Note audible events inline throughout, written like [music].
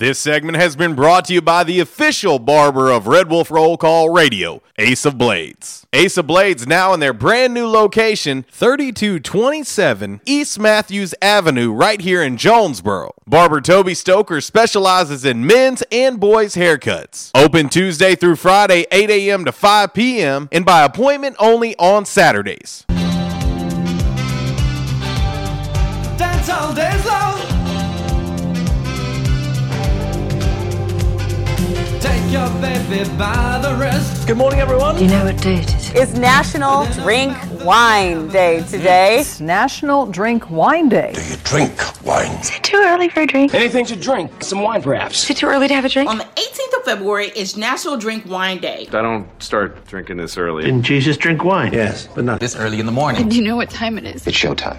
This segment has been brought to you by the official barber of Red Wolf Roll Call Radio, Ace of Blades. Ace of Blades now in their brand new location, 3227 East Matthews Avenue, right here in Jonesboro. Barber Toby Stoker specializes in men's and boys' haircuts. Open Tuesday through Friday, 8 a.m. to 5 p.m., and by appointment only on Saturdays. All long. Good morning, everyone. Do you know what date it is? It's National Drink Wine Day today. It's National Drink Wine Day. Do you drink wine? Is it too early for a drink? Anything to drink? Some wine, perhaps. Is it too early to have a drink? On the 18th of February is National Drink Wine Day. I don't start drinking this early. Didn't Jesus drink wine? Yes, but not This early in the morning. Do you know what time it is? It's showtime.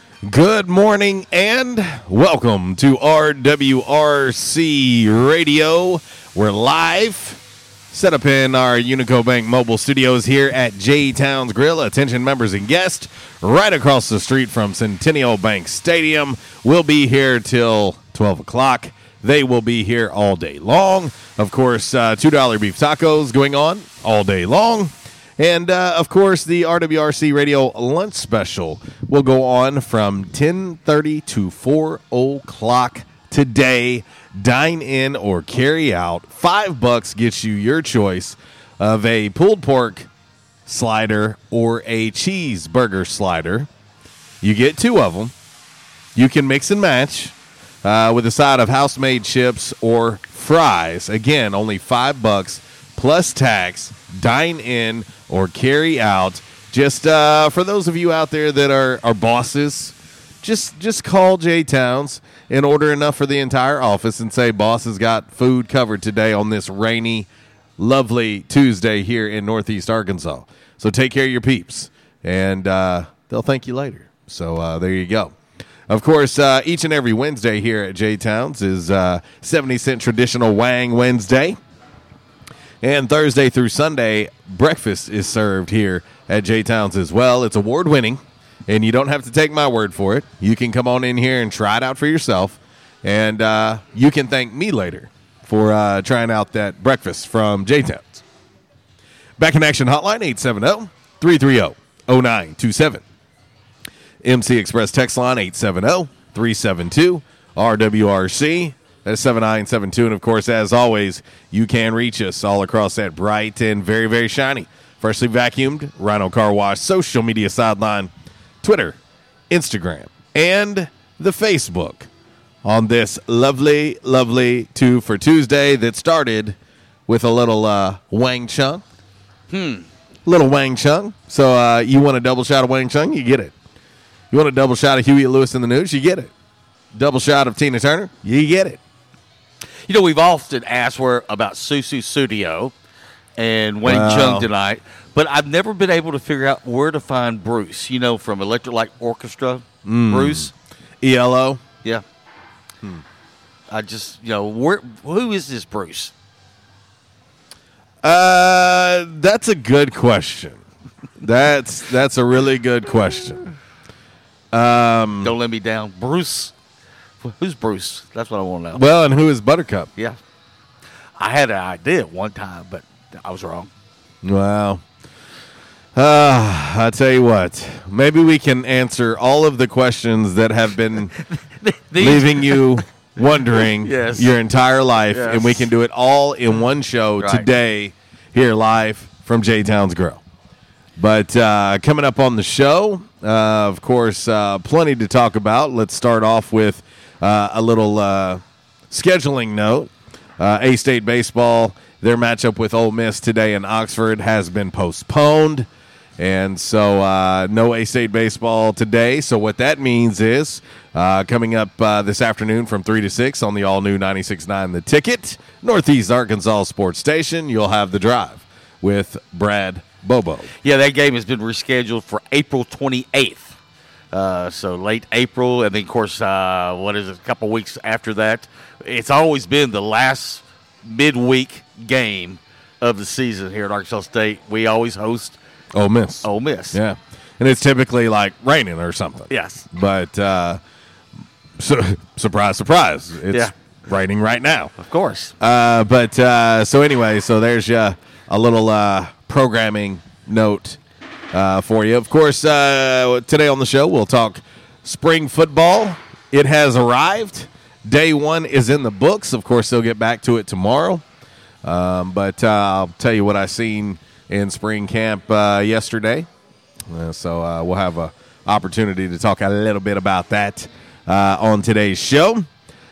Good morning and welcome to RWRC Radio. We're live, set up in our Unico Bank mobile studios here at J Towns Grill. Attention members and guests, right across the street from Centennial Bank Stadium. We'll be here till 12 o'clock. They will be here all day long. Of course, uh, $2 beef tacos going on all day long. And uh, of course, the RWRC Radio lunch special will go on from 10:30 to 4 o'clock today. Dine in or carry out. Five bucks gets you your choice of a pulled pork slider or a cheeseburger slider. You get two of them. You can mix and match uh, with a side of house-made chips or fries. Again, only five bucks plus tax. Dine in or carry out. Just uh, for those of you out there that are, are bosses, just just call J Towns and order enough for the entire office and say, "Boss has got food covered today on this rainy, lovely Tuesday here in Northeast Arkansas." So take care of your peeps, and uh, they'll thank you later. So uh, there you go. Of course, uh, each and every Wednesday here at J Towns is uh, 70 cent traditional Wang Wednesday. And Thursday through Sunday, breakfast is served here at J Towns as well. It's award winning, and you don't have to take my word for it. You can come on in here and try it out for yourself, and uh, you can thank me later for uh, trying out that breakfast from J Towns. Back in action hotline 870 330 0927. MC Express text line 870 372 RWRC. That's 7972. And of course, as always, you can reach us all across that bright and very, very shiny, freshly vacuumed Rhino Car Wash social media sideline, Twitter, Instagram, and the Facebook on this lovely, lovely two for Tuesday that started with a little uh, Wang Chung. Hmm. Little Wang Chung. So uh, you want a double shot of Wang Chung? You get it. You want a double shot of Huey Lewis and the News? You get it. Double shot of Tina Turner? You get it. You know, we've often asked where about Sussudio and Wayne Wow. Chung tonight, but I've never been able to figure out where to find Bruce. You know, from Electric Light Orchestra, Mm. Bruce. ELO. Yeah. I just, you know, where who is this Bruce? Uh, that's a good question. That's that's a really good question. Um, Don't let me down, Bruce. Who's Bruce? That's what I want to know. well, and who is Buttercup? Yeah, I had an idea at one time, but I was wrong. Wow. Uh, I tell you what, maybe we can answer all of the questions that have been [laughs] leaving you [laughs] wondering Yes. your entire life, Yes. and we can do it all in one show Right. today here live from J Town's Grill. But uh, coming up on the show, uh, of course, uh, plenty to talk about. Let's start off with a little uh, scheduling note. Uh, A State baseball, their matchup with Ole Miss today in Oxford has been postponed. And so, uh, no A State baseball today. So, what that means is uh, coming up uh, this afternoon from 3 to 6 on the all new 96.9 The Ticket, Northeast Arkansas Sports Station, you'll have the drive with Brad Bobo. Yeah, that game has been rescheduled for April 28th. Uh, so late April, and then of course, uh, what is it? A couple weeks after that, it's always been the last midweek game of the season here at Arkansas State. We always host Ole Miss. Ole Miss. Yeah. And it's typically like raining or something. Yes. But uh, su- surprise, surprise. It's Yeah. raining right now. Of course. Uh, but uh, so anyway, so there's uh, a little uh, programming note uh, for you. Of course, uh, today on the show we'll talk spring football. It has arrived. Day one is in the books. Of course, they'll get back to it tomorrow. Um, but uh, I'll tell you what I seen in spring camp uh, yesterday. Uh, so uh, we'll have a opportunity to talk a little bit about that on today's show.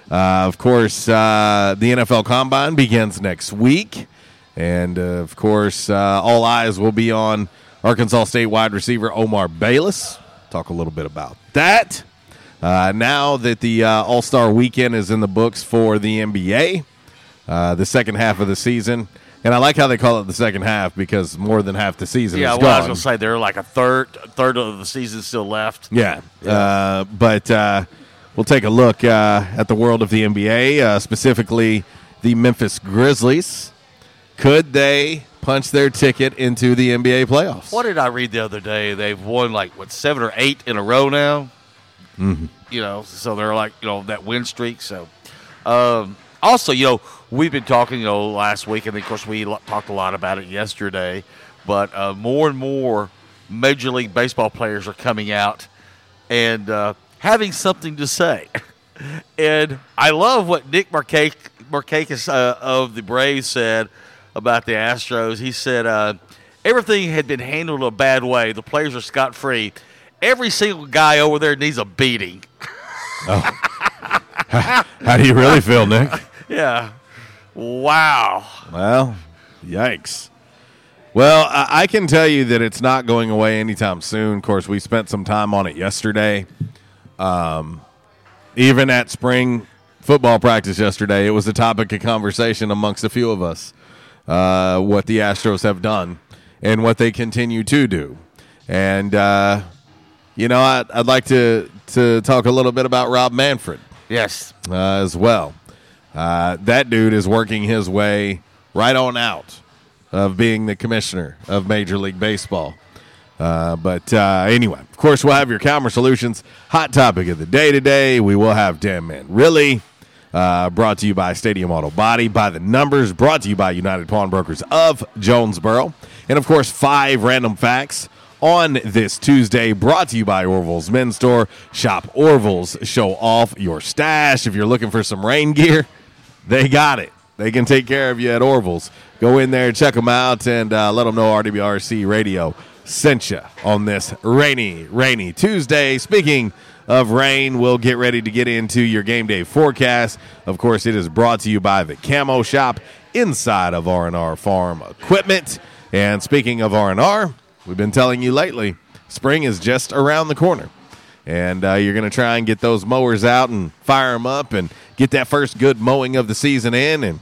Of course, the NFL Combine begins next week, and of course, all eyes will be on Arkansas State wide receiver Omar Bayless. Talk a little bit about that. Uh, now that the uh, All Star Weekend is in the books for the NBA, uh, the second half of the season. And I like how they call it the second half because more than half the season Yeah, is well, I was going to say there are like a third third of the season still left. Yeah. Uh, but uh, we'll take a look uh, at the world of the NBA, uh, specifically the Memphis Grizzlies. Could they punch their ticket into the NBA playoffs? What did I read the other day? They've won like what seven or eight in a row now. Mm-hmm. You know, so they're like you know that win streak. So, um, also you know we've been talking you know last week, and of course we talked a lot about it yesterday. But uh, more and more Major League Baseball players are coming out and uh, having something to say. [laughs] and I love what Nick Markakis uh, of the Braves said about the Astros. He said uh, everything had been handled a bad way. The players are scot free. Every single guy over there needs a beating. [laughs] [laughs] How do you really feel, Nick? Yeah. Wow. Well, yikes. Well, I, I can tell you that it's not going away anytime soon. Of course, we spent some time on it yesterday. Um, even at spring football practice yesterday, it was a topic of conversation amongst a few of us. Uh, what the Astros have done and what they continue to do, and uh, you know, I'd, I'd like to to talk a little bit about Rob Manfred Yes. uh, as well. Uh, that dude is working his way right on out of being the commissioner of Major League Baseball. Uh, but uh, anyway, of course, we'll have your Calmer Solutions hot topic of the day today. We will have Damn Man Really. Uh, brought to you by Stadium Auto Body, by the numbers, brought to you by United Pawnbrokers of Jonesboro. And of course, five random facts on this Tuesday, brought to you by Orville's Men's Store. Shop Orville's, show off your stash. If you're looking for some rain gear, they got it. They can take care of you at Orville's. Go in there, check them out, and uh, let them know RWRC Radio sent you on this rainy, rainy Tuesday. Speaking of rain, we'll get ready to get into your game day forecast. Of course, it is brought to you by the Camo Shop inside of R&R Farm Equipment. And speaking of R&R, we've been telling you lately, spring is just around the corner. And uh, you're going to try and get those mowers out and fire them up and get that first good mowing of the season in. And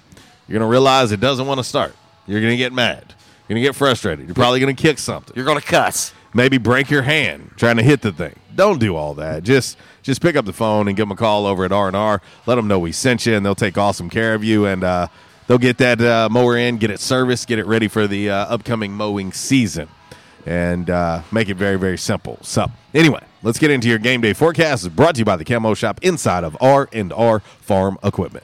you're going to realize it doesn't want to start. You're going to get mad. You're going to get frustrated. You're probably going to kick something. You're going to cuss. Maybe break your hand trying to hit the thing. Don't do all that. Just just pick up the phone and give them a call over at R&R. Let them know we sent you, and they'll take awesome care of you. And uh, they'll get that uh, mower in, get it serviced, get it ready for the uh, upcoming mowing season, and uh, make it very, very simple. So anyway, let's get into your game day forecast. Brought to you by the Camo Shop inside of R&R Farm Equipment.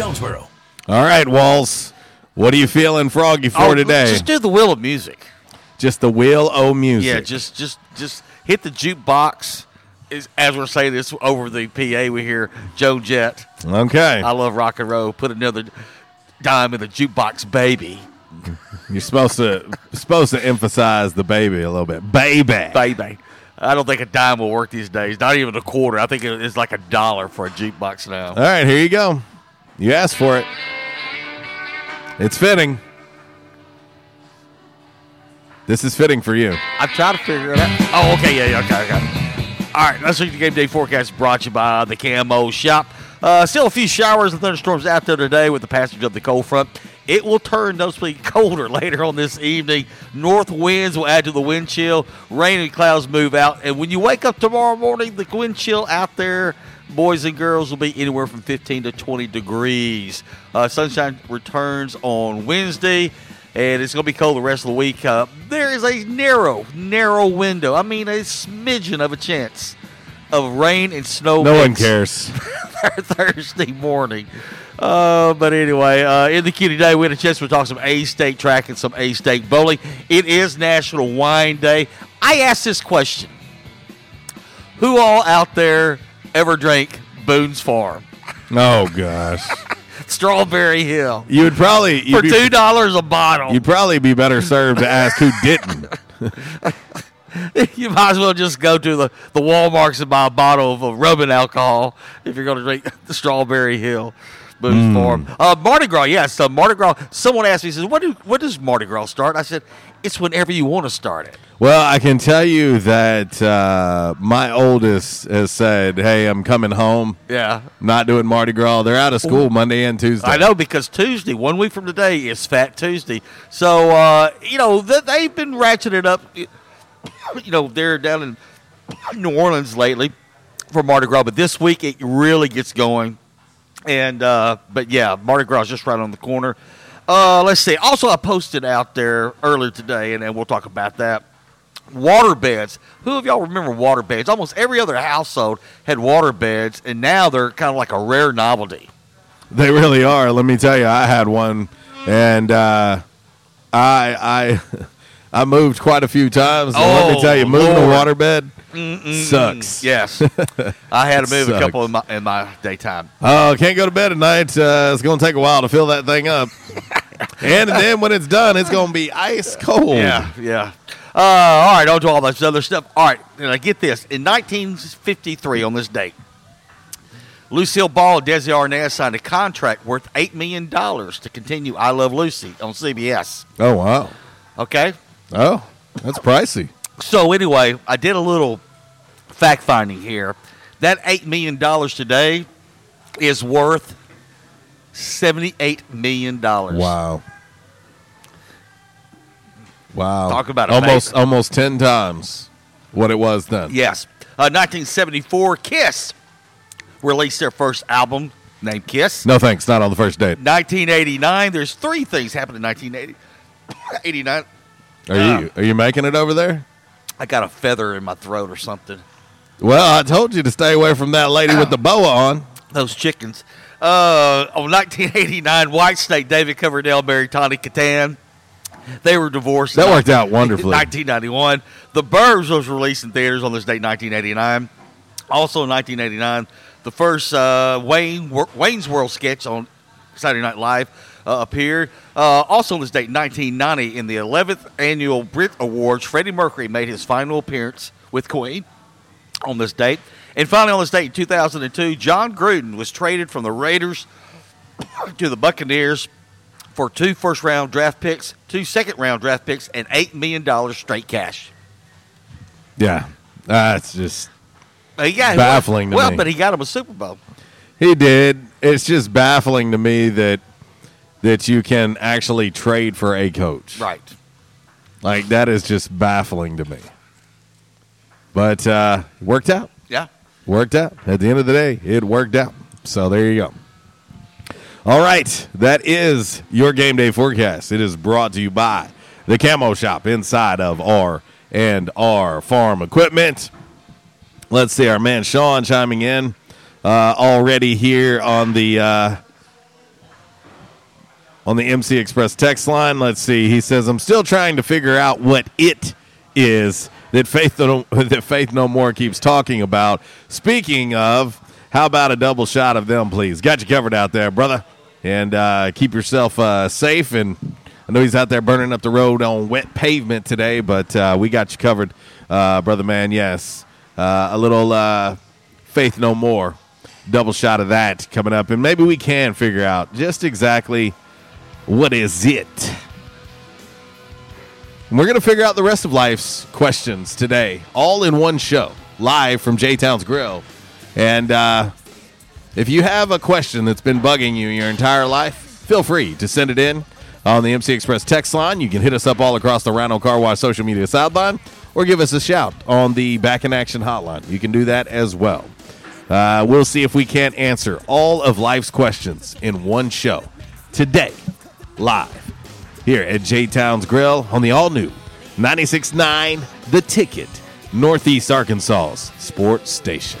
Jonesboro. All right, Walls. What are you feeling froggy for Oh, today? Just do the wheel of music. Just the wheel o music. Yeah, just just just hit the jukebox. As we're saying this over the PA, we hear Joan Jett. Okay. I love rock and roll. Put another dime in the jukebox, baby. You're supposed to supposed to emphasize the baby a little bit. Baby. Baby. I don't think a dime will work these days. Not even a quarter. I think it's like a dollar for a jukebox now. All right, here you go. You asked for it. It's fitting. This is fitting for you. I'm trying to figure it out. Oh, okay, yeah, yeah, okay, okay. All right, let's look at the game day forecast brought to you by the Camo Shop. Uh, still a few showers and thunderstorms out there today with the passage of the cold front. It will turn noticeably colder [laughs] later on this evening. North winds will add to the wind chill. Rain and clouds move out. And when you wake up tomorrow morning, the wind chill out there, boys and girls, will be anywhere from 15 to 20 degrees. Uh, sunshine returns on Wednesday and it's going to be cold the rest of the week. Uh, there is a narrow, narrow window. I mean, a smidgen of a chance of rain and snow. No one cares. [laughs] Thursday morning. Uh, but anyway, uh, in the queue today, we had a chance to talk some A State track and some A State bowling. It is National Wine Day. I asked this question Who all out there ever drank Boone's Farm? Oh gosh. [laughs] Strawberry Hill. You would probably you'd For be- two dollars a bottle. You'd probably be better served to ask who didn't. [laughs] you might as well just go to the, the Walmarts and buy a bottle of, rubbing alcohol if you're going to drink the [laughs] Strawberry Hill Boone's Mm. Farm. Uh, Mardi Gras, yes. Uh, Mardi Gras. Someone asked me, says, "What do what does Mardi Gras start?" I said, "It's whenever you want to start it." Well, I can tell you that uh, my oldest has said, "Hey, I'm coming home. Yeah. not doing Mardi Gras. They're out of school Monday and Tuesday. I know because Tuesday, one week from today, is Fat Tuesday. So uh, you know th- they've been ratcheting it up. You know they're down in New Orleans lately for Mardi Gras, but this week it really gets going. And uh, but yeah, Mardi Gras just right on the corner. Uh, let's see. Also, I posted out there earlier today, and, and we'll talk about that. Water beds. Who of y'all remember water beds? Almost every other household had water beds, and now they're kind of like a rare novelty. They really are. Let me tell you, I had one, and uh, I I [laughs] I moved quite a few times. And let me Oh, tell you, moving a Lord. waterbed Mm-mm. sucks. Yes, [laughs] I had to move a couple in my in my daytime. Oh, can't go to bed at night. Uh, it's going to take a while to fill that thing up. [laughs] and then when it's done, it's going to be ice cold. Yeah, yeah. Uh, all right, on to all this other stuff. All right, and I get this. In 1953, on this date, Lucille Ball and Desi Arnaz signed a contract worth $8 million to continue I Love Lucy on CBS. Oh wow. Okay? Oh, that's pricey. So, anyway, I did a little fact finding here. That $8 million today is worth $78 million. Wow. Wow. Talk about almost almost ten times what it was then. Yes. Uh, 1974, Kiss released their first album named Kiss. No thanks. Not on the first date. 1989, there's three things happened in 1980. [coughs] 89. Are you are you making it over there? I got a feather in my throat or something. Well, I told you to stay away from that lady with the boa on. Those chickens. Uh, on 1989, Whitesnake, David Coverdale married Tawny Kitaen. They were divorced. That worked out wonderfully. 1991. The Burbs was released in theaters on this date, 1989. Also in 1989, the first uh, Wayne Wayne's World sketch on Saturday Night Live uh, appeared. Uh, also on this date, 1990, in the 11th annual Brit Awards, Freddie Mercury made his final appearance with Queen on this date. And finally, on this date, in 2002, Jon Gruden was traded from the Raiders [coughs] to the Buccaneers for two first round draft picks, two second round draft picks, and $8 million straight cash. Yeah, that's just He got, Baffling to well, me. but he got him a Super Bowl. he did. it's just baffling to me that that you can actually trade for a coach. Right. Like that is just baffling to me. But uh worked out. Yeah. Worked out. At the end of the day, it worked out. So there you go. All right, that is your game day forecast. It is brought to you by the Camo Shop inside of R and R Farm Equipment. Let's see, our man Sean chiming in uh, already here on the uh, on the MC Express text line. Let's see. He says, "I'm still trying to figure out what it is that Faith no, [laughs] that Faith No More keeps talking about." Speaking of, how about a double shot of them, please? Got you covered out there, brother. And uh, keep yourself uh, safe. And I know he's out there burning up the road on wet pavement today, but uh, we got you covered, uh, brother man. Yes, uh, a little uh, Faith No More double shot of that coming up, and maybe we can figure out just exactly what is it. And we're going to figure out the rest of life's questions today, all in one show, live from J Town's Grill. And uh, if you have a question that's been bugging you your entire life, feel free to send it in on the MC Express text line. You can hit us up all across the Rhino Car Wash social media sideline or give us a shout on the Back in Action hotline. You can do that as well. Uh, we'll see if we can't answer all of life's questions in one show today, live here at J Town's Grill on the all new 96.9 The Ticket, Northeast Arkansas's sports station.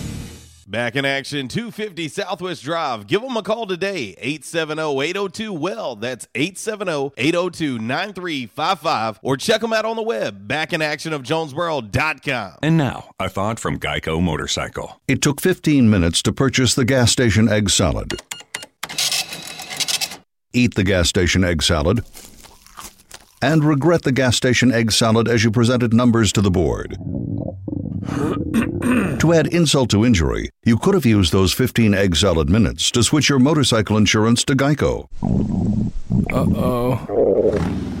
Back in action, 250 Southwest Drive. Give them a call today, 870-802-WELL. That's 870-802-9355. Or check them out on the web, backinactionofjonesboro.com. And now, a thought from Geico Motorcycle. It took 15 minutes to purchase the gas station egg salad. Eat the gas station egg salad. And regret the gas station egg salad as you presented numbers to the board. [clears throat] to add insult to injury, you could have used those 15 egg salad minutes to switch your motorcycle insurance to Geico. Uh oh.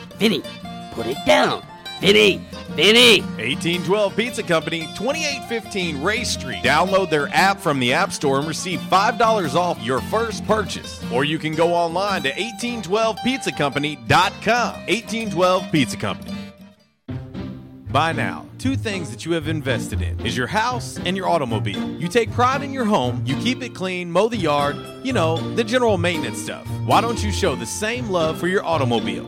Vinny, put it down. Vinny, Vinny. 1812 Pizza Company, 2815 Ray Street. Download their app from the App Store and receive $5 off your first purchase. Or you can go online to 1812pizzacompany.com. 1812 Pizza Company. By now, two things that you have invested in is your house and your automobile. You take pride in your home, you keep it clean, mow the yard, you know, the general maintenance stuff. Why don't you show the same love for your automobile?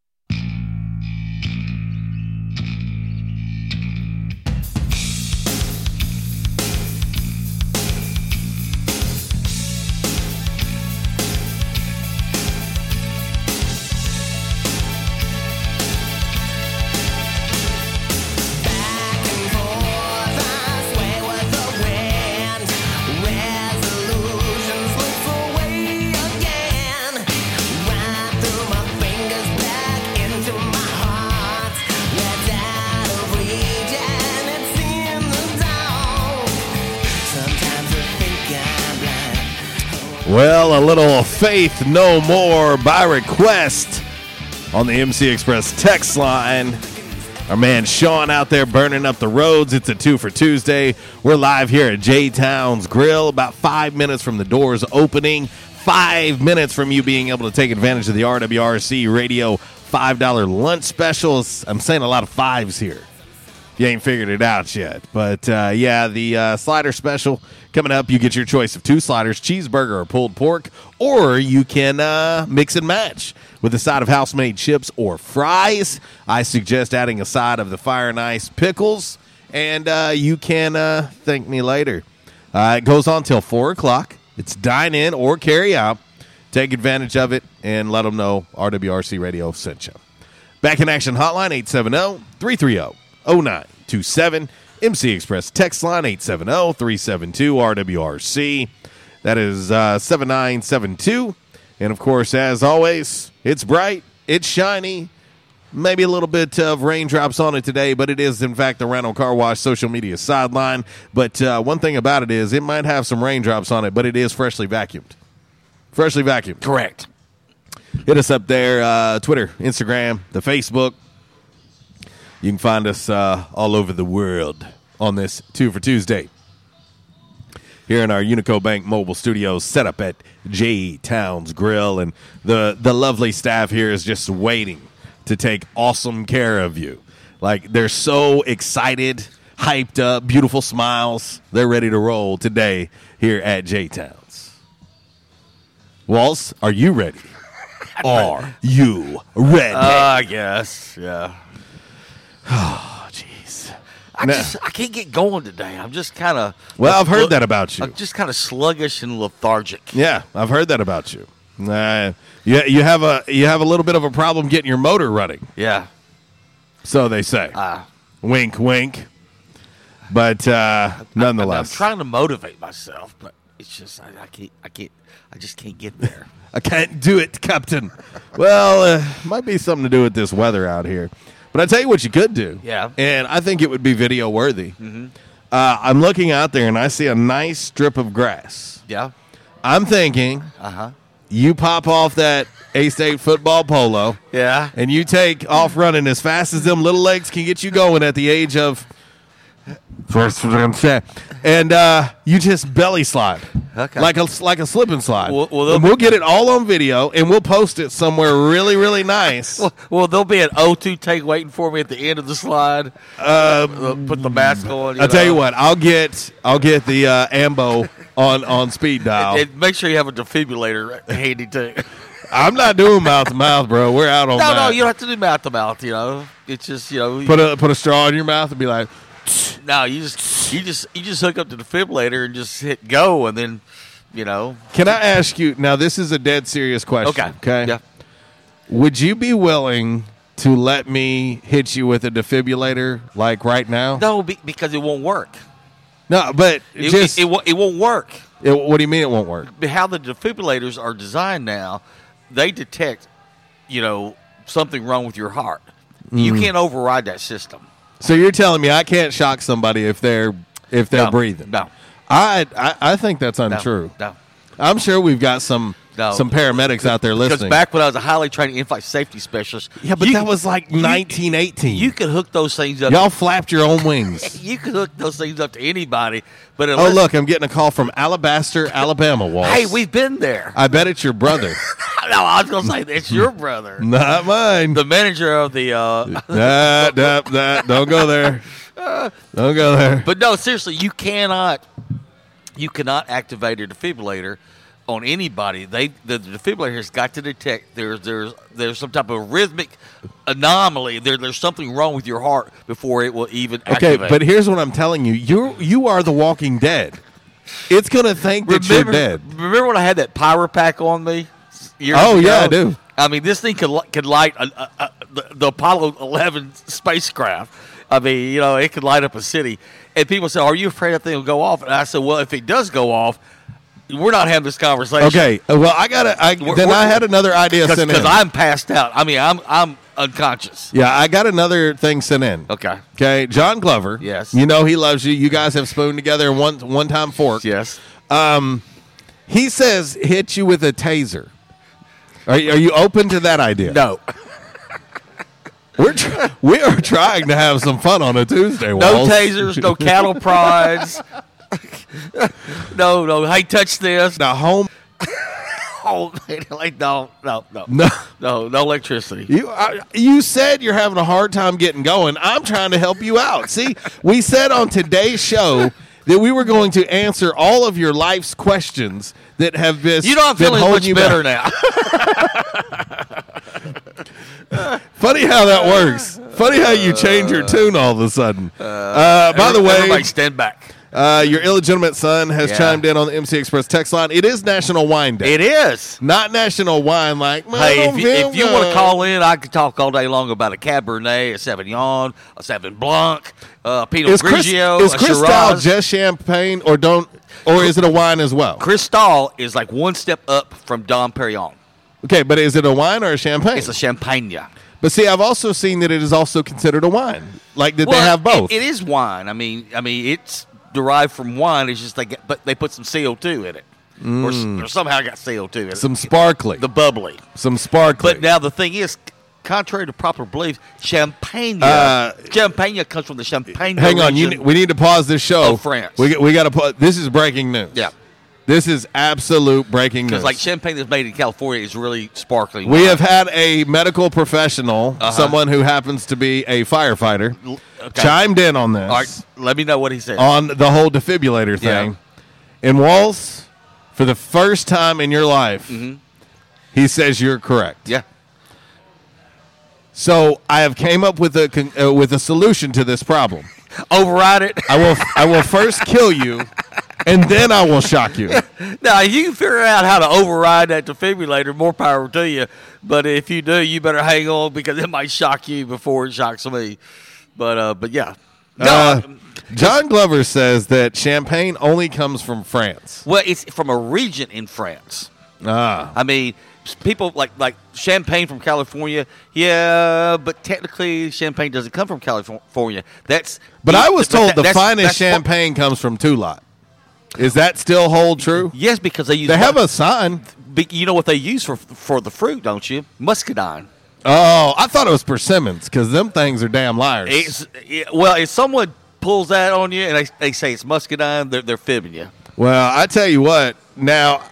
Well, a little Faith No More by request on the MC Express text line. Our man Sean out there burning up the roads. It's a two for Tuesday. We're live here at J Town's Grill, about five minutes from the doors opening, five minutes from you being able to take advantage of the RWRC radio $5 lunch specials. I'm saying a lot of fives here. You ain't figured it out yet. But uh, yeah, the uh, slider special coming up. You get your choice of two sliders, cheeseburger or pulled pork, or you can uh, mix and match with a side of house made chips or fries. I suggest adding a side of the fire and ice pickles, and uh, you can uh, thank me later. Uh, it goes on till 4 o'clock. It's dine in or carry out. Take advantage of it and let them know RWRC Radio sent you. Back in action hotline 870 330 0927. MC Express text line 870 372 RWRC. That is uh, 7972. And of course, as always, it's bright, it's shiny, Maybe a little bit of raindrops on it today, but it is, in fact, the Rhino Car Wash social media sideline. But uh, one thing about it is it might have some raindrops on it, but it is freshly vacuumed. Freshly vacuumed. Correct. Hit us up there uh, Twitter, Instagram, the Facebook. You can find us uh, all over the world on this Two for Tuesday. Here in our Unico Bank mobile studios, set up at J Towns Grill, and the the lovely staff here is just waiting to take awesome care of you. Like they're so excited, hyped up, beautiful smiles. They're ready to roll today here at J Towns. Walls, are you ready? [laughs] Are you ready? Uh, I guess. Yeah. Oh, jeez. I just I can't get going today. I'm just kind of Well, I've heard that about you. I'm just kind of sluggish and lethargic. Yeah, I've heard that about you. Uh, you you have a you have a little bit of a problem getting your motor running. Yeah. So they say. Ah. wink, wink. But uh, nonetheless. I'm nonetheless, trying to motivate myself, but it's just I, I can't I can't I just can't get there. [laughs] I can't do it, Captain. well, uh, might be something to do with this weather out here. But I tell you what, you could do. Yeah. and I think it would be video worthy. Mhm. Uh, I'm looking out there and I see a nice strip of grass. Yeah. I'm thinking Uh huh. you pop off that A State football polo. Yeah. and you take off running as fast as them little legs can get you going at the age of first and uh, you just belly slide Okay. like a like a slip and slide Well- well, and we'll get it all on video and we'll post it somewhere really really nice [laughs] Well, well, there'll be an O2 tank waiting for me at the end of the slide. Uh, put the mask on. I'll tell you what I'll get I'll get the uh, ambo on on speed [laughs] dial And make sure you have a defibrillator handy too. [laughs] I'm not doing mouth to mouth bro we're out on no, that no, you don't have to do mouth to mouth. You know, it's just you know. put a put a straw in your mouth and be like [laughs] no, you just you just you just hook up to the defibrillator and just hit go, and then you know. Can I ask you now? This is a dead serious question. Okay. Okay. Yeah. Would you be willing to let me hit you with a defibrillator like right now? No, be, because it won't work. No, but It, just it, it, won't- it won't work. it- what do you mean it won't work? How the defibrillators are designed now, they detect, you know, something wrong with your heart. You Mm. can't override that system. So you're telling me I can't shock somebody if they're if they're No, breathing? no. I, I I think that's untrue. No. I'm sure we've got some No. some paramedics out there Because listening. back when I was a highly trained in-flight safety specialist, yeah, but you- that was like 1918. You could hook those things up. Y'all flapped your own wings. [laughs] You could hook those things up to anybody, but oh unless, look, I'm getting a call from Alabaster, Alabama. Hey, we've been there. I bet it's your brother. [laughs] no, I was gonna say it's your brother, [laughs] Not mine. the manager of the. Uh, that, that, that. Don't go there. Don't go there. but no, seriously, you cannot, you cannot activate a defibrillator on anybody. They the, defibrillator has got to detect there's there's there's some type of rhythmic anomaly. There there's something wrong with your heart before it will even Okay, activate. but here's what I'm telling you. You you are the Walking Dead. It's gonna think that you're remember, dead. Remember when I had that power pack on me? years Oh, ago? yeah, I do. I mean, this thing could could light a, a, a, the, the Apollo 11 spacecraft. I mean, you know, it could light up a city. And people say, "Are you afraid that thing will go off?" And I said, "Well, if it does go off, we're not having this conversation." Okay, uh, well I gotta. I, We're- then we're- I had another idea sent in. because I'm passed out. I mean, I'm I'm unconscious. yeah, I got another thing sent in. Okay. Okay, John Glover. Yes. You know he loves you. You guys have spooned together one one time fork. Yes. Um, he says hit you with a taser. Are, you- are you open to that idea? No. [laughs] We're tr- we are trying to have some fun on a Tuesday. No tasers, no cattle prods. [laughs] [laughs] no, no. Hey, touch this. Now home. [laughs] Oh, man, [laughs] like no, no, no, No. no, no electricity. You I, you said you're having a hard time getting going. I'm trying to help you out. See, we said on today's show that we were going to answer all of your life's questions that have been You know, I'm feeling much you better back. now. Funny how that works. Funny how you change your tune all of a sudden. Uh, by the way, everybody stand back. Uh, your illegitimate son has Yeah. chimed in on the MC Express text line. It is National Wine Day. It is. Not National Wine like, Hey, if you, if you want to call in, I could talk all day long about a Cabernet, a Sauvignon, a Sauvignon Blanc, a Pinot is Chris, Grigio, is a Cristal just champagne or don't or is it a wine as well? Cristal is like one step up from Dom Perignon. Okay, but is it a wine or a champagne? It's a champagne. But see, I've also seen that it is also considered a wine. Like that Well, they have both. It, it is wine. I mean, I mean, it's derived from wine. It's just they get, but they put some CO two in it, or, Mm. or somehow got CO two in it. Some sparkly. the bubbly. Some sparkly. But now the thing is, contrary to popular belief, champagne, Uh, champagne comes from the champagne. Hang on, you, we need to pause this show. France. We we got to pause. This is breaking news. Yeah. This is absolute breaking news. Because like champagne that's made in California is really sparkling. we have had a medical professional, Uh-huh. someone who happens to be a firefighter, okay. chimed in on this All right, let me know what he said. on the whole defibrillator thing. In Walls, for the first time in your life, Mhm. he says you're correct. Yeah. So I have came up with a con- uh, with a solution to this problem. [laughs] Override it. I will [laughs] I will first kill you, and then I will shock you. [laughs] Now you can figure out how to override that defibrillator. More power to you. But if you do, you better hang on because it might shock you before it shocks me. But uh, but yeah. No, Uh, John Glover says that champagne only comes from France. well, it's from a region in France. Ah, I mean, people like like champagne from California. Yeah, but technically, champagne doesn't come from California. That's but I was told that- the finest champagne comes from Tulot. Is that still hold true? Yes, because they use. They have a sign. You know what they use for for the fruit, don't you? Muscadine. Oh, I thought it was persimmons because them things are damn liars. It's, well, if someone pulls that on you and they, they say it's muscadine, they're, they're fibbing you. well, I tell you what. Now,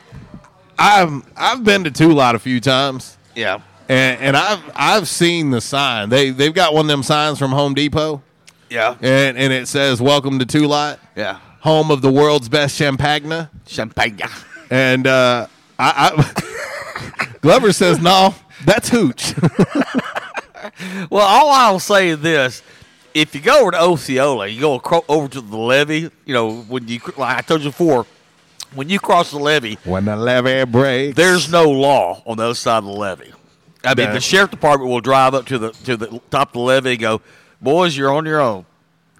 I've I've been to Tulot a few times. Yeah. And, and I've I've seen the sign. They they've got one of them signs from Home Depot, Yeah. and and it says "Welcome to Tulot, Yeah. Home of the world's best champagne." Champagne. And uh, I, I [laughs] Glover says no, that's hooch. [laughs] Well, all I'll say is this: if you go over to Osceola, you go acro- over to the levee. You know, when you like I told you before, when you cross the levee, when the levee breaks, there's no law on the other side of the levee. I mean, Yeah. the sheriff department will drive up to the to the top of the levee and go, "Boys, you're on your own."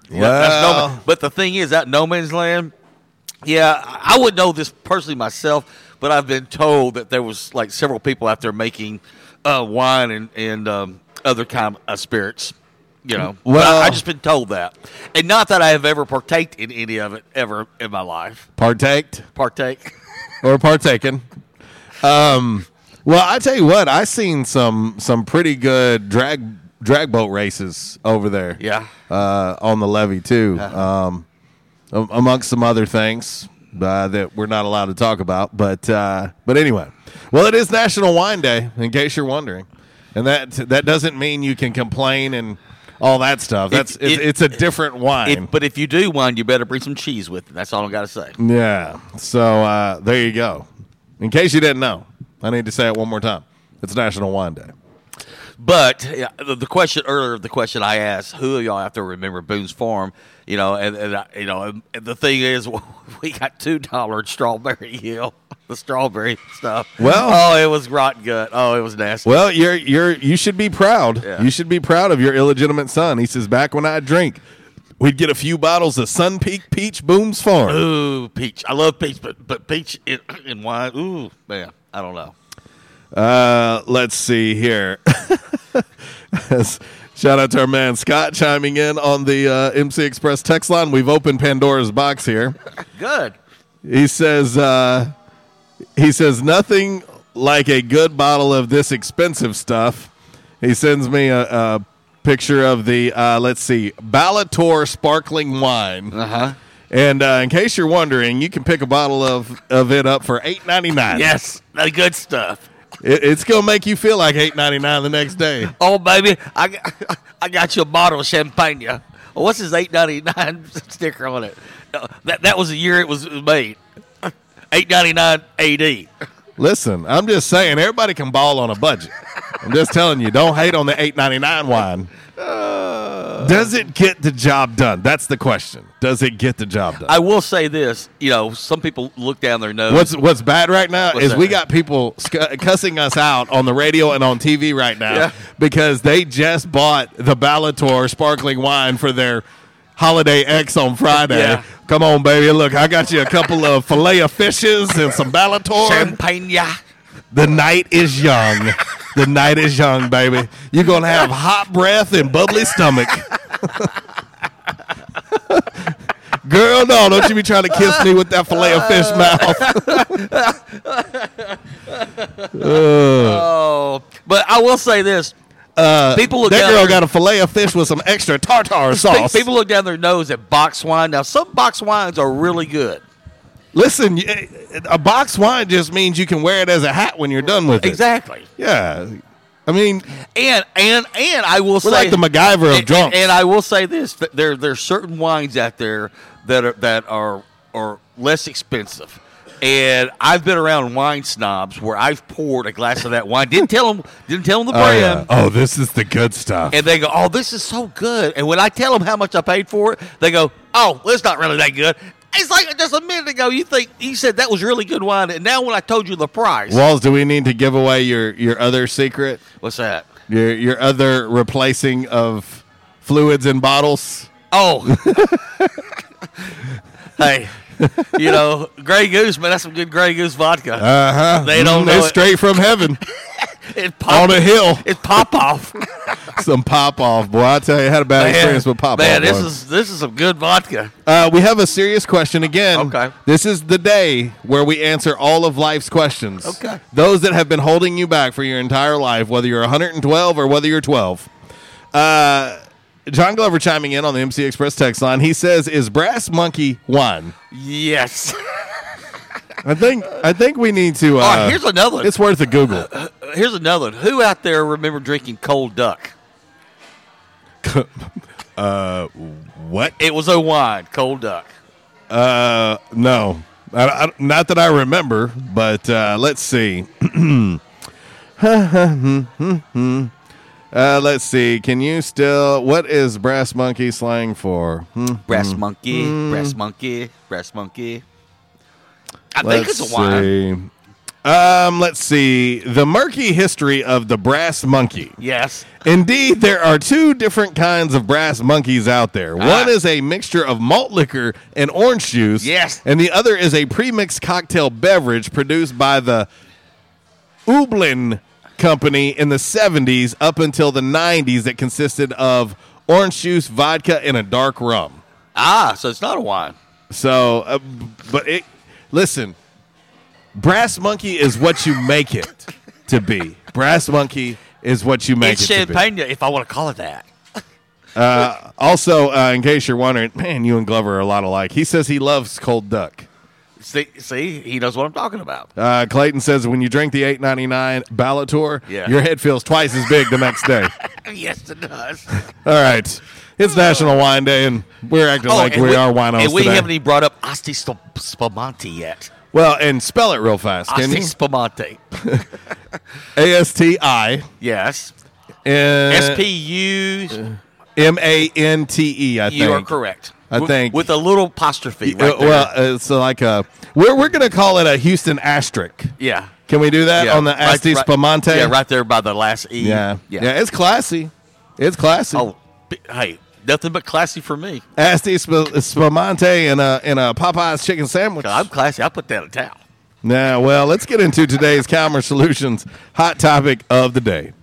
Yeah, no Well- man- but the thing is, that no man's land. Yeah, I wouldn't know this personally myself, but I've been told that there was like several people out there making uh, wine and and um, other kind of spirits. You know, well, Well- I, I just been told that, and not that I have ever partaked in any of it ever in my life. Partaked Partake. [laughs] or partaken. Um, well, I tell you what, I seen some some pretty good drag drag boat races over there. Yeah. uh, on the levee too. Um, amongst some other things uh, that we're not allowed to talk about. But uh, but anyway, well, it is National Wine Day, in case you're wondering, and that that doesn't mean you can complain and all that stuff. That's If- it's, it's a different wine. If, but if you do wine, you better bring some cheese with it. That's all I got to say. Yeah. So uh, there you go. In case you didn't know, I need to say it one more time. It's National Wine Day. But yeah, the, the question earlier, the question I asked, who of y'all have to remember Boone's Farm? You know, and, and I- you know, and the thing is, [laughs] we got two dollar Strawberry Hill, [laughs] the strawberry stuff. Well- oh, it was rotten gut. Oh, it was nasty. Well, you're you're you should be proud. Yeah. You should be proud of your illegitimate son. He says back when I drink, we'd get a few bottles of Sun Peak Peach Boone's Farm. Ooh, peach. I love peach, but but peach in, in wine. Ooh, man, I don't know. Uh, let's see here. [laughs] Shout out to our man Scott chiming in on the uh, MC Express text line. We've opened Pandora's box here. Good. He says uh, he says nothing like a good bottle of this expensive stuff. He sends me a, a picture of the uh, let's see Ballatore sparkling wine. Uh-huh. And uh, in case you're wondering, you can pick a bottle of, of it up for eight ninety nine. Yes, the good stuff. It, it's gonna make you feel like eight ninety nine the next day. Oh, baby, I, got- [laughs] I got you a bottle of champagne. Well, oh, what's his eight ninety nine [laughs] sticker on it? No, that that was the year it was made. Eight ninety nine AD. Listen, I'm just saying everybody can ball on a budget. I'm just telling you, don't hate on the eight ninety nine wine. [laughs] Uh, Does it get the job done? That's the question. Does it get the job done? I will say this. You know, some people look down their nose. What's what's bad right now What's is we got people sc- cussing us out on the radio and on TV right now Yeah. because they just bought the Ballatore sparkling wine for their holiday X on Friday. Yeah. Come on, baby! Look, I got you a couple of fillet of fishes and some Ballatore. champagne? The night is young. the night is young, baby. You're gonna have hot breath and bubbly stomach. Girl, no, don't you be trying to kiss me with that fillet of fish mouth. [laughs] Oh, but I will say this: Uh, People look that down girl got a fillet of fish with some extra tartar [laughs] sauce. People look down their nose at box wine. Now, some box wines are really good. Listen, a box wine just means you can wear it as a hat when you're done with it. Exactly. Yeah. I mean, And and and I will we're say like the MacGyver of and, drunks. And I will say this: there there's certain wines out there that are that are are less expensive. And I've been around wine snobs where I've poured a glass of that wine. Didn't tell them. Didn't tell them the oh, brand. yeah. oh, this is the good stuff. And they go, "Oh, this is so good." And when I tell them how much I paid for it, they go, "Oh, well, it's not really that good." It's like just a minute ago you think you said that was really good wine, and now when I told you the price, Walls, do we need to give away your, your other secret? what's that? Your your other replacing of fluids in bottles? Oh, [laughs] hey, you know, Grey Goose, man, that's some good Grey Goose vodka. Uh huh. They don't know It's it. straight from heaven [laughs] It's pop, on a hill. It's pop off. [laughs] Some pop off, boy. I tell you, I had a bad experience with pop off. Man, this is this is some good vodka. Uh, we have a serious question again. Okay. This is the day where we answer all of life's questions. Okay. Those that have been holding you back for your entire life, whether you're 112 or whether you're 12. Uh, John Glover chiming in on the MC Express text line. He says, "Is Brass Monkey wine?" Yes. [laughs] I think I think we need to. Uh, All right, here's another one. It's worth a Google. Here's another one. Who out there remember drinking cold duck? [laughs] uh, what? It was a wine, cold duck. Uh, no, I, I- not that I remember. But uh, let's see. [clears throat] uh, let's see. Can you still? What is brass monkey slang for? Brass monkey, hmm. brass monkey, brass monkey. I Let's think it's a wine. see. Um, let's see. The murky history of the brass monkey. Yes. Indeed, there are two different kinds of brass monkeys out there. Ah. One is a mixture of malt liquor and orange juice. Yes. And the other is a premixed cocktail beverage produced by the Heublein Company in the 70s up until the 90s that consisted of orange juice, vodka, and a dark rum. Ah, so it's not a wine. So, uh, but it, listen, Brass Monkey is what you make it to be. Brass Monkey is what you make it's it to be. champagne, if I want to call it that. Uh, also, uh, in case you're wondering, man, you and Glover are a lot alike. He says he loves cold duck. See, see, he knows what I'm talking about. Uh, Clayton says when you drink the 8.99 Ballatore, Yeah. your head feels twice as big the next day. [laughs] [laughs] yes, it does. [laughs] All right, it's National Wine Day, and we're acting like Oh, and we, are winos And we today. haven't even brought up Asti Sp- Spumante yet. well, and spell it real fast, can Asti you? Spumante. [laughs] A S T I Yes. S S P U. M A N T E. I think You are correct. I With- think with a little apostrophe. Right Uh, there. well, it's like a we're we're gonna call it a Houston asterisk. yeah. Can we do that Yeah, on the right- Asti right- Spumante? Yeah, right there by the last E. Yeah. Yeah. yeah, It's classy. It's classy. Oh, hey, nothing but classy for me. Asti Sp- Spumante and a and a Popeyes chicken sandwich. I'm classy. I put that in towel. Now, well, let's get into today's Calmer Solutions hot topic of the day.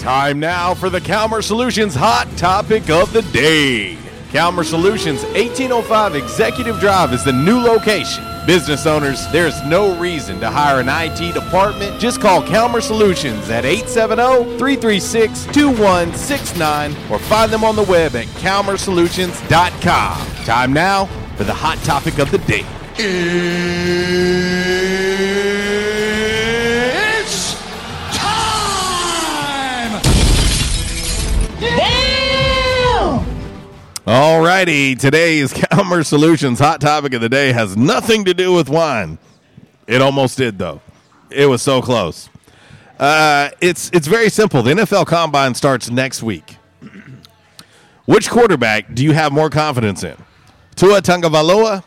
Time now for the Calmer Solutions hot topic of the day. Calmer Solutions 1805 Executive Drive is the new location. Business owners, there's no reason to hire an IT department. Just call Calmer Solutions at 870-336-2169 or find them on the web at calmersolutions.com. Time now for the hot topic of the day. Alrighty, today's [laughs] Calmer Solutions hot topic of the day has nothing to do with wine. It almost did though. It was so close. Uh, it's it's very simple. The NFL Combine starts next week. [clears throat] Which quarterback do you have more confidence in, Tua Tagovailoa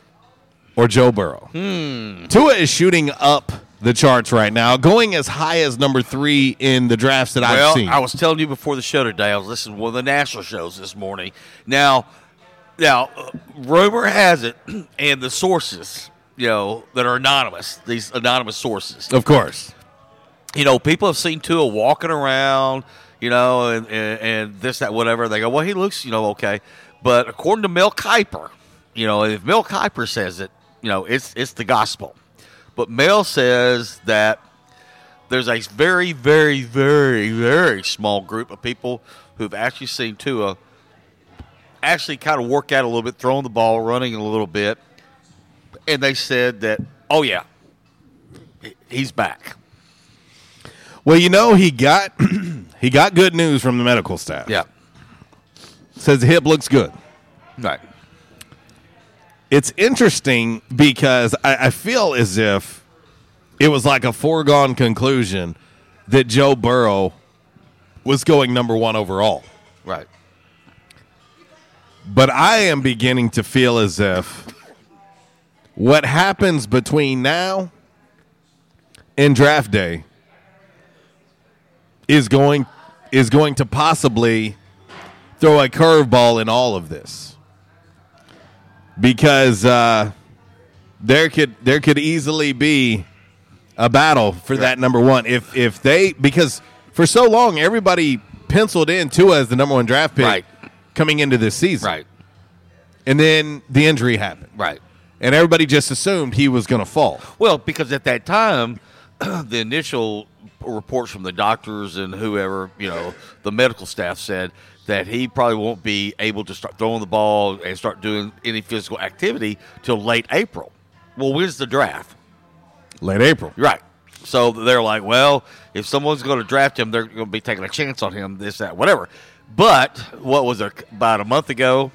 or Joe Burrow? Tua is shooting up the charts right now, going as high as number three in the drafts that well, I've seen. I was telling you before the show today. I was listening to one of the national shows this morning. Now, now, uh, rumor has it, [clears throat] and the sources, you know, that are anonymous, these anonymous sources, of course. you know, people have seen Tua walking around, you know, and, and, and this, that, whatever. They go, well, he looks, you know, okay. But according to Mel Kiper, you know, if Mel Kiper says it, you know, it's it's the gospel. But Mel says that there's a very, very, very, very small group of people who've actually seen Tua actually kind of work out a little bit, throwing the ball, running a little bit, and they said that, oh yeah, he's back. Well, you know, he got [clears throat] he got good news from the medical staff. Yeah. Says the hip looks good. Right. It's interesting because I, I feel as if it was like a foregone conclusion that Joe Burrow was going number one overall. Right. But I am beginning to feel as if what happens between now and draft day is going is going to possibly throw a curveball in all of this because uh, there could there could easily be a battle for that number one if if they because for so long everybody penciled in Tua as the number one draft pick Right. coming into this season Right. and then the injury happened Right. and everybody just assumed he was going to fall Well, because at that time, [clears throat] the initial reports from the doctors and whoever, you know, the medical staff said that he probably won't be able to start throwing the ball and start doing any physical activity till late April. Well, when's the draft? late April Right. So they're like, well, if someone's going to draft him, they're going to be taking a chance on him, this, that, whatever. But what was it, about a month ago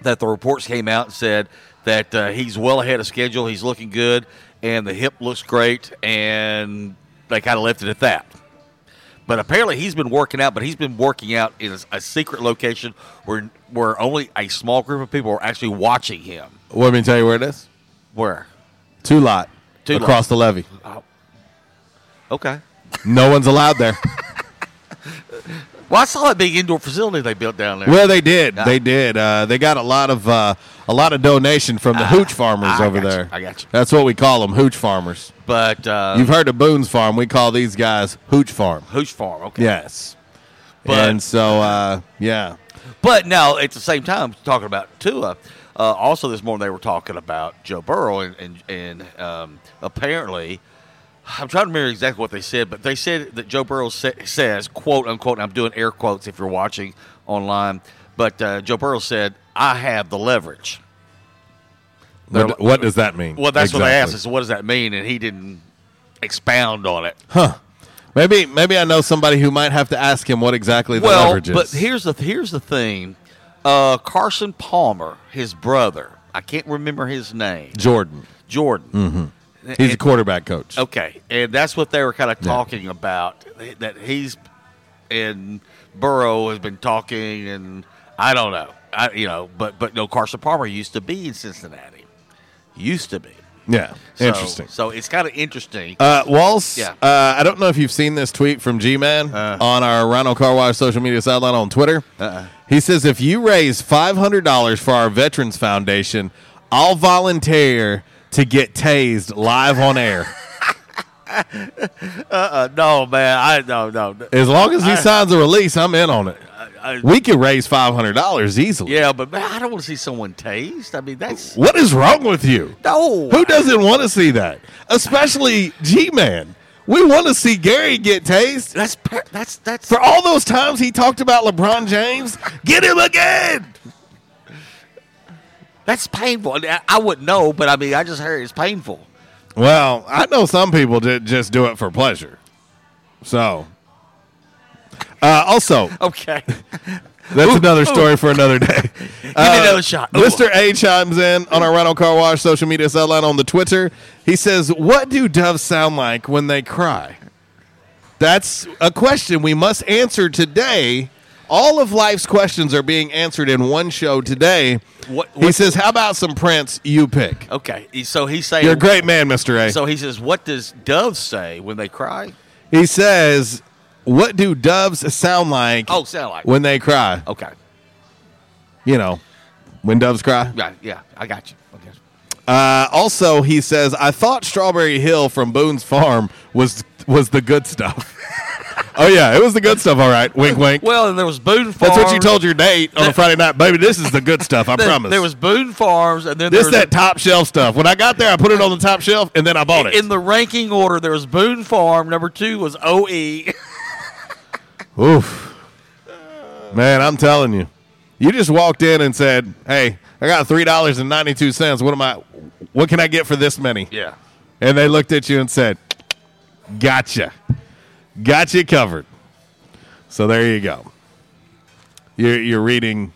that the reports came out and said that uh, he's well ahead of schedule, he's looking good, and the hip looks great, and they kind of left it at that. But apparently he's been working out, but he's been working out in a, a secret location where where only a small group of people are actually watching him. let me tell you where it is Where? two lot Two lot. across the levee oh. Okay. no one's allowed there [laughs] Well, I saw that big indoor facility they built down there. Well, they did. They did. Uh, they got a lot of uh, a lot of donation from the hooch farmers Ah, I over got you. there. I got you. That's what we call them, hooch farmers. But uh, You've heard of Boone's Farm. We call these guys hooch farm. Hooch Farm, okay. Yes. But- and so, uh, yeah. But now at the same time, talking about Tua, uh, also this morning they were talking about Joe Burrow, and and, and um, apparently, I'm trying to remember exactly what they said, but they said that Joe Burrow sa- says, "quote unquote," and I'm doing air quotes if you're watching online, but uh, Joe Burrow said, "I have the leverage." What, what does that mean? Well, that's what I asked. Exactly. I said, "What does that mean?" And he didn't expound on it. Huh. Maybe maybe I know somebody who might have to ask him what exactly the well, leverage is. but here's the here's the thing. Uh, Carson Palmer, his brother, I can't remember his name. Jordan. Jordan. hmm He's a quarterback coach. Okay, and that's what they were kind of Yeah. talking about. That he's and Burrow has been talking, and I don't know, I you know, but but no, Carson Palmer used to be in Cincinnati, used to be. Yeah. So- Interesting. So it's kind of interesting. Uh, Walls, Yeah. uh, I don't know if you've seen this tweet from G Man Uh. on our Rhino Car Wash social media sideline on Twitter. Uh-uh. He says, if you raise $500 for our Veterans Foundation, I'll volunteer to get tased live on air. [laughs] Uh-uh, no, man, I no no. As long as he I- signs a release, I'm in on it. I- We could raise $500 easily. Yeah, but man, I don't want to see someone tased. I mean, that's What is wrong with you? no. Who doesn't want to see that? Especially G Man. We want to see Gary get tased. That's that's that's For all those times he talked about LeBron James, get him again. That's painful. I, wouldn't know, but I mean, I just heard it's painful. Well, I know some people that just do it for pleasure. So, uh, also, [laughs] Okay. that's another story for another day. [laughs] Give me another shot. Ooh. Mr. A chimes in on our Rhino Car Wash social media sideline on the Twitter. He says, What do doves sound like when they cry? That's a question we must answer today. All of life's questions are being answered in one show today. What- he says, How about some Prince? You pick. Okay. So he's saying You're a great man, Mr. A. So he says, "What does doves say when they cry?" He says, What do doves sound like Oh, sound like. when they cry? Okay. You know, when doves cry. Yeah, yeah, I got you. Okay. Uh, also, he says, I thought Strawberry Hill from Boone's Farm was was the good stuff. [laughs] oh yeah, it was the good stuff. All right, wink, wink. Well, and there was Boone Farms. That's what you told your date on a Friday night, baby. This is the good stuff. I [laughs] There- promise. There was Boone Farms, and then this there was that top shelf stuff. When I got there, I put it on the top shelf, and then I bought it. in the ranking order. There was Boone Farm. Number two was. OE. [laughs] Oof. Man, I'm telling you. You just walked in and said, "Hey, I got three dollars and ninety two cents. What am I? What can I get for this many?" Yeah. And they looked at you and said, "Gotcha, got you covered." So there you go. You're you're reading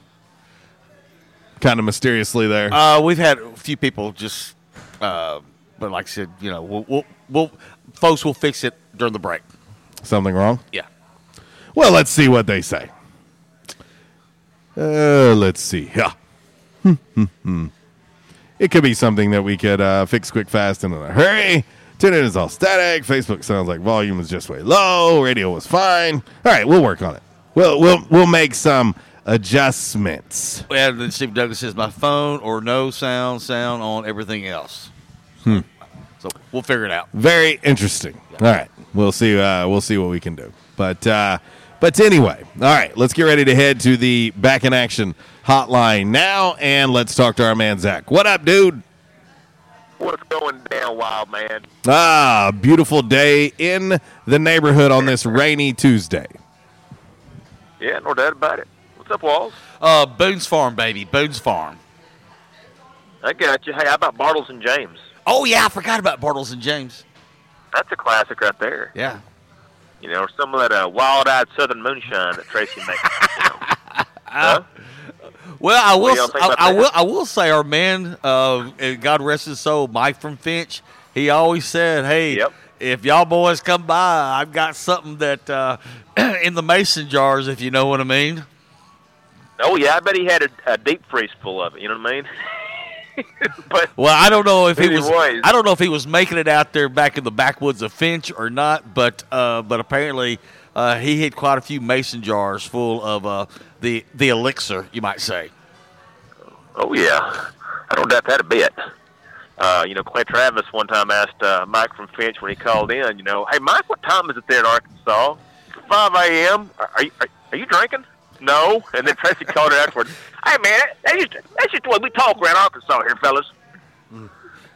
kind of mysteriously there. Uh, we've had a few people just, uh, but like I said, you know, we'll, we'll, we'll folks will fix it during the break. Something wrong? Yeah. Well, let's see what they say. Uh, let's see. Yeah. it could be something that we could uh, fix quick, fast, and in a hurry. Internet is all static. Facebook sounds like volume is just way low. Radio was fine. All right, we'll work on it. We'll we'll we'll make some adjustments. Then Steve Douglas says my phone or no sound, sound on everything else. Hmm. So we'll figure it out. Very interesting. All right, we'll see. Uh, we'll see what we can do. But uh, but anyway, all right. Let's get ready to head to the back in action hotline now, and let's talk to our man Zach. What up, dude? What's going down, wild man? Ah, beautiful day in the neighborhood on this rainy Tuesday. Yeah, no doubt about it. What's up, Walls? Uh, Boone's Farm, baby. Boone's Farm. I got you. Hey, how about Bartles and James? Oh yeah, I forgot about Bartles and James. That's a classic right there. Yeah. You know, some of that uh, wild-eyed Southern moonshine that Tracy makes. you know. [laughs] Huh? Well, I will. do y'all think I, I will. I will say, our man, uh, God rest his soul, Mike from Finch. He always said, "Hey, if y'all boys come by, I've got something that uh, [clears throat] in the mason jars, if you know what I mean." Oh yeah, I bet he had a, a deep freeze full of it. You know what I mean? [laughs] but Well, I don't know if he was. Anyways. I don't know if he was making it out there back in the backwoods of Finch or not, but uh, but apparently uh, he hit quite a few mason jars full of uh, the the elixir, you might say. oh yeah, I don't doubt that a bit. Uh, you know, Clay Travis one time asked uh, Mike from Finch when he called in. You know, hey Mike, what time is it there in Arkansas? Five a.m. Are, are you are, are you drinking? No. And then Tracy called her afterwards. Hey man, that's just that's just the way we talk around Arkansas here, fellas.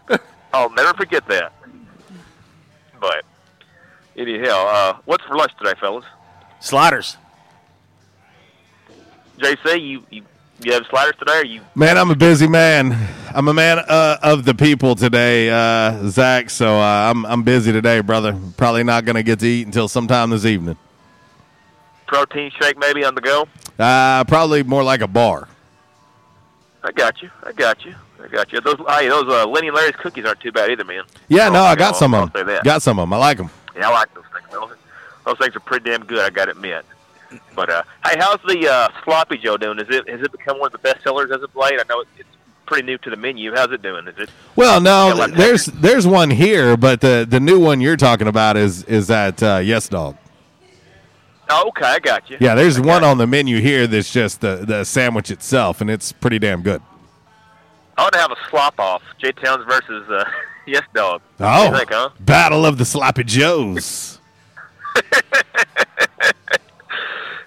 [laughs] I'll never forget that. But anyhow, uh, what's for lunch today, fellas? Sliders. JC, you you, you have sliders today, or you? Man, I'm a busy man. I'm a man uh, of the people today, uh, Zach. So uh, I'm I'm busy today, brother. Probably not going to get to eat until sometime this evening. protein shake maybe on the go? Uh, probably more like a bar. I got you. I got you. I got you. Those hey, those uh, Lenny and Larry's cookies aren't too bad either, man. Yeah, Oh, no, I got I'll- some of them. that. Got some of them. I like them. Yeah, I like those things. Those, those things are pretty damn good. I got to admit. But uh, hey, how's the uh, sloppy Joe doing? Is it has it become one of the best sellers as of late? I know it's pretty new to the menu. How's it doing? Is it? Well, no, like- there's there's one here, but the the new one you're talking about is is at uh, Yes Dog. Oh, okay, I got you. Yeah, there's one on the menu here that's just the the sandwich itself, and it's pretty damn good. I want to have a slop off. J Towns versus uh, [laughs] Yes Dog. Oh, think, huh? Battle of the Sloppy Joes. [laughs]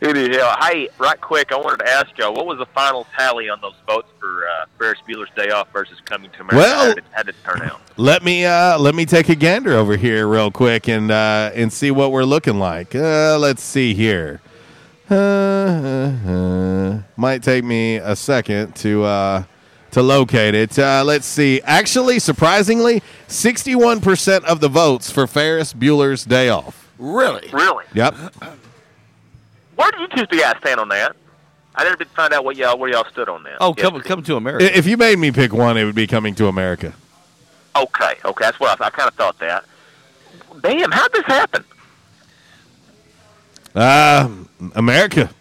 Anyhow, hey, right quick, I wanted to ask y'all, what was the final tally on those votes for uh, Ferris Bueller's Day Off versus Coming to America? Well- how, did how did it turn out? Let me uh, let me take a gander over here real quick and uh, and see what we're looking like. Uh, let's see here. Uh, uh, uh, might take me a second to uh, to locate it. Uh, let's see. Actually, surprisingly, sixty-one percent of the votes for Ferris Bueller's Day Off. Really? Really? Yep. [clears throat] Where did you two guys stand on that? I didn't find out what y'all where y'all stood on that. Oh, Yeah. come come to America. If you made me pick one, it would be Coming to America. Okay, okay, that's what I, I kind of thought that. Damn, how'd this happen? Uh, America.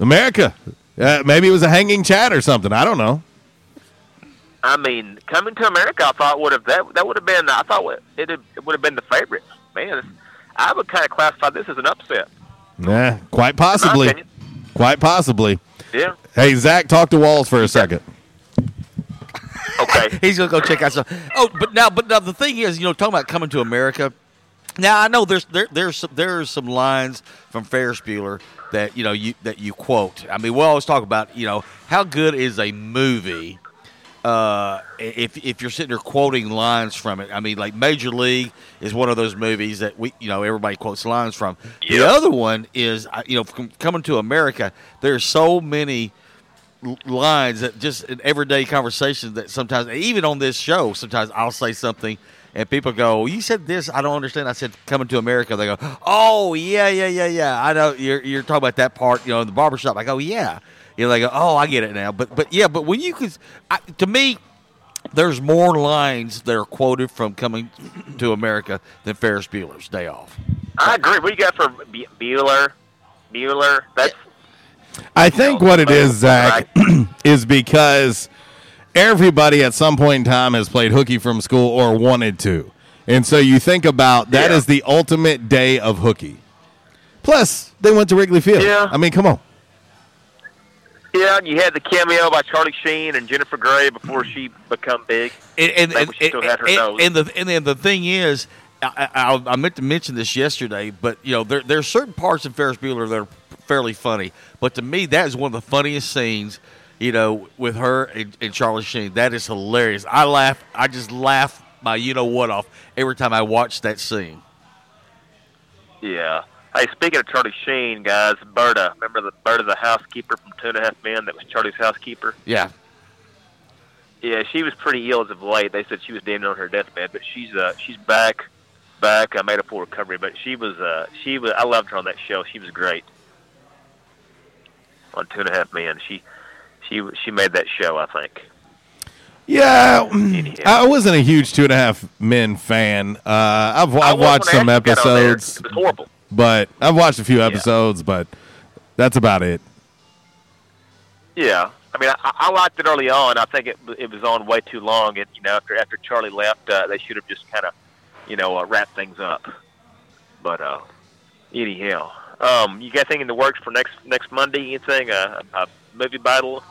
America. Uh, maybe it was a hanging chat or something. I don't know. I mean, coming to America, I thought would have that that would have been. I thought it it would have been the favorite. Man, I would kind of classify this as an upset. Yeah, quite possibly. Quite possibly. Yeah. Hey, Zach, talk to Walls for a second. Okay. [laughs] He's gonna go check out some. Oh, but now, but now the thing is, you know, talking about coming to America. Now I know there's there, there's some, there's some lines from Ferris Bueller that you know you that you quote. I mean, we always talk about you know how good is a movie. Uh, if if you're sitting there quoting lines from it, I mean, like Major League is one of those movies that we you know everybody quotes lines from. The other one is you know com- coming to America. There's so many lines that just in everyday conversations that sometimes even on this show sometimes I'll say something and people go, "You said this, I don't understand." I said, "Coming to America." They go, "Oh yeah, yeah, yeah, yeah. I know you're you're talking about that part, you know, in the barbershop." I go, "Yeah." You know, they go, "Oh, I get it now." But but yeah, but when you could, I, to me, there's more lines that are quoted from coming to America than Ferris Bueller's Day Off. I agree. What do you got for Bueller? Bueller? That's I think what it is, Zach, [clears throat] is because everybody at some point in time has played hooky from school or wanted to. And so you think about that is the ultimate day of hooky. Plus, they went to Wrigley Field. Yeah. I mean, come on. Yeah. and You had the cameo by Charlie Sheen and Jennifer Grey before she become big. and and, and, she still had her nose. and the and then the thing is, I, I, I meant to mention this yesterday, but you know there are certain parts of Ferris Bueller that are fairly funny, but to me that is one of the funniest scenes. You know, with her and, and Charlie Sheen, that is hilarious. I laugh. I just laugh my you know what off every time I watch that scene. Yeah. Hey, speaking of Charlie Sheen, guys, Berta. Remember the Berta, the housekeeper from Two and a Half Men that was Charlie's housekeeper? Yeah, Yeah, she was pretty ill as of late. They said she was damn near on her deathbed, but she's uh she's back, back. I made a full recovery, but she was uh she was I loved her on that show. She was great on Two and a Half Men. She she she made that show. I think. Yeah, I wasn't a huge Two and a Half Men fan. Uh, I've, I I've watched some Ashley got on there. episodes, It was horrible. But I've watched a few episodes, but that's about it. Yeah, I mean, I, I liked it early on. I think it it was on way too long, and you know, after after Charlie left, uh, they should have just kind of, you know, uh, wrapped things up. But uh, anyhow, um, you got anything in the works for next next Monday? Anything uh, a movie battle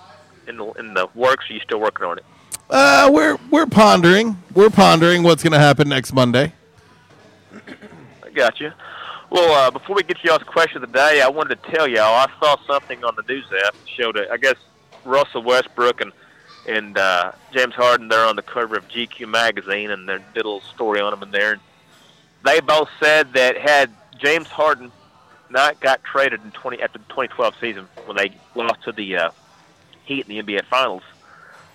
in the in the works? Are you still working on it? Uh, we're we're pondering. We're pondering what's going to happen next Monday. I got you. Well, uh, before we get to y'all's question of the day, I wanted to tell y'all I saw something on the news app showed it. I guess Russell Westbrook and and uh, James Harden they're on the cover of GQ magazine, and they did a little story on them in there. They both said that had James Harden not got traded in twenty after the 2012 season when they lost to the uh, Heat in the NBA Finals,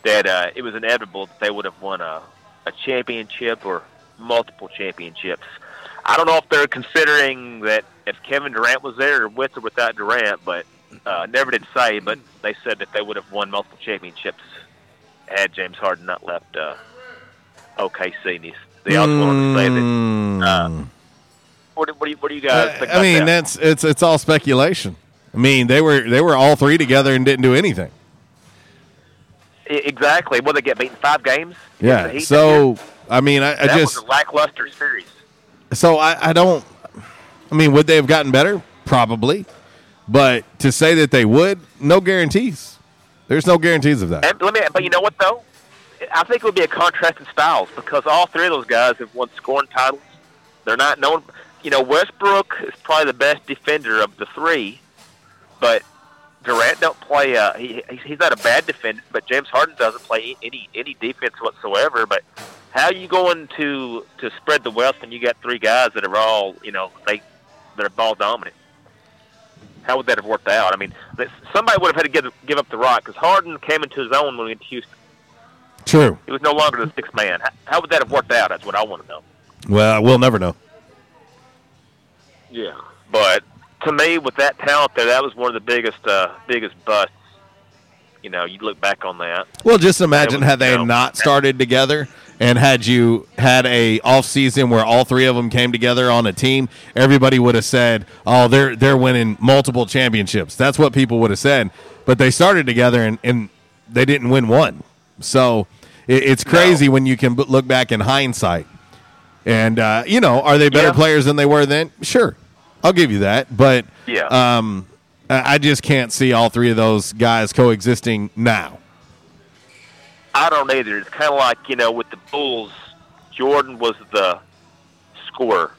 that uh, it was inevitable that they would have won a, a championship or multiple championships. I don't know if they're considering that if Kevin Durant was there with or without Durant, but uh, never did say. But they said that they would have won multiple championships had James Harden not left uh, OKC. And he's, they also wanted to say that. Uh, what, do- what, do you, what do you guys think. I mean, that? that's it's it's all speculation. I mean, they were they were all three together and didn't do anything. Exactly. Well, they get beaten five games. Yeah. So. I mean, I, I that just was a lackluster series. So I, I don't. I mean, would they have gotten better? Probably, but to say that they would, no guarantees. There's no guarantees of that. And let me, but you know what though? I think it would be a contrast in styles because all three of those guys have won scoring titles. They're not known. You know, Westbrook is probably the best defender of the three, but Durant don't play. Uh, he he's- not a bad defender, but James Harden doesn't play any any defense whatsoever. But how are you going to to spread the wealth when you got three guys that are all you know they that are ball dominant? How would that have worked out? I mean, somebody would have had to give give up the rock because Harden came into his own when we went to Houston. True. He was no longer the sixth man. How, how would that have worked out? That's what I want to know. Well, we'll never know. Yeah. But to me, with that talent there, that was one of the biggest uh, biggest busts. You know, you look back on that. Well, just imagine was, had they you know, not started together and had you had a off season where all three of them came together on a team, everybody would have said, "Oh, they're they're winning multiple championships." That's what people would have said. But they started together and, and they didn't win one. So it, it's crazy when you can b- look back in hindsight. And uh, you know, are they better Yeah. players than they were then? Sure, I'll give you that. But Yeah. um, I just can't see all three of those guys coexisting now. I don't either. It's kind of like you know with the Bulls, Jordan was the scorer,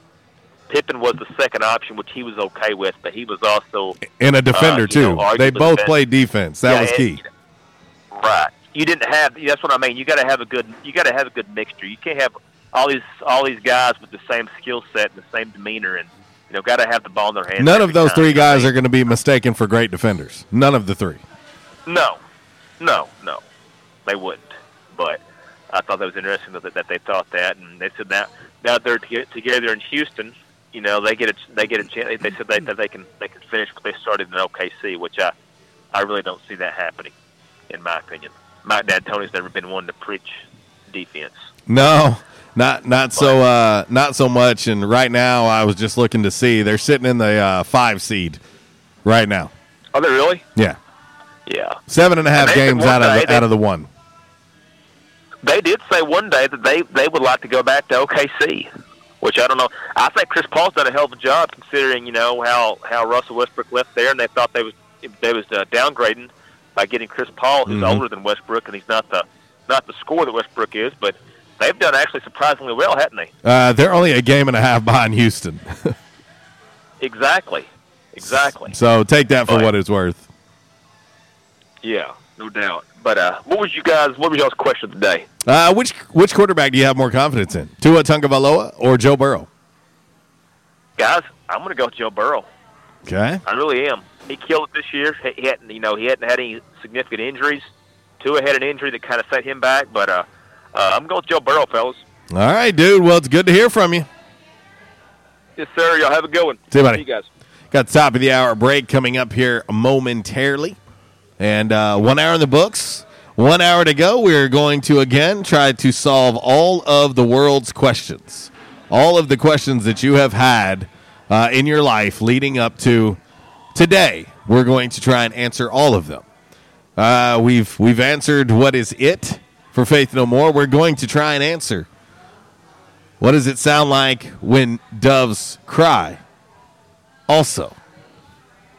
Pippen was the second option, which he was okay with, but he was also And a defender, uh, too. know, they both the- played defense. That Yeah, was and- key. Right. You didn't have. That's what I mean. You got to have a good. You got to have a good mixture. You can't have all these all these guys with the same skill set and the same demeanor, and you know, got to have the ball in their hands. None of those time. three guys are going to be mistaken for great defenders. None of the three. No, no, no, they wouldn't. But I thought that was interesting that, that they thought that, and they said that now they're to- together in Houston. You know, they get a they get a chance. They said they, that they can they can finish what they started in OKC, which I I really don't see that happening, in my opinion. Mike D'Antoni's never been one to preach defense. No, not not so uh, not so much. And right now, I was just looking to see they're sitting in the uh, five seed right now. Are they really? Yeah, Yeah. seven and a half And games out of the, out of the one. They did say one day that they they would like to go back to OKC, which I don't know. I think Chris Paul's done a hell of a job considering you know how how Russell Westbrook left there, and they thought they was they was uh, downgrading by getting Chris Paul, who's Mhm. older than Westbrook, and he's not the not the scorer that Westbrook is, but they've done actually surprisingly well, haven't they? Uh, they're only a game and a half behind Houston, [laughs] Exactly, exactly. so take that for Right. what it's worth. Yeah, no doubt. But uh, what was you guys? What was y'all's question today? Uh, which which quarterback do you have more confidence in, Tua Tagovailoa or Joe Burrow? Guys, I'm going to go with Joe Burrow. Okay, I really am. He killed it this year. He, hadn't, you know, he hadn't had any significant injuries. Tua had an injury that kind of set him back, but uh, uh, I'm going with Joe Burrow, fellas. all right, dude. Well, it's good to hear from you. Yes, sir. Y'all have a good one. See you, buddy. you guys. Got the top of the hour break coming up here momentarily. And uh, one hour in the books. One hour to go. We're going to again try to solve all of the world's questions. All of the questions that you have had uh, in your life leading up to today. We're going to try and answer all of them. Uh, we've we've answered what is it for Faith No More. We're going to try and answer what does it sound like when doves cry. Also,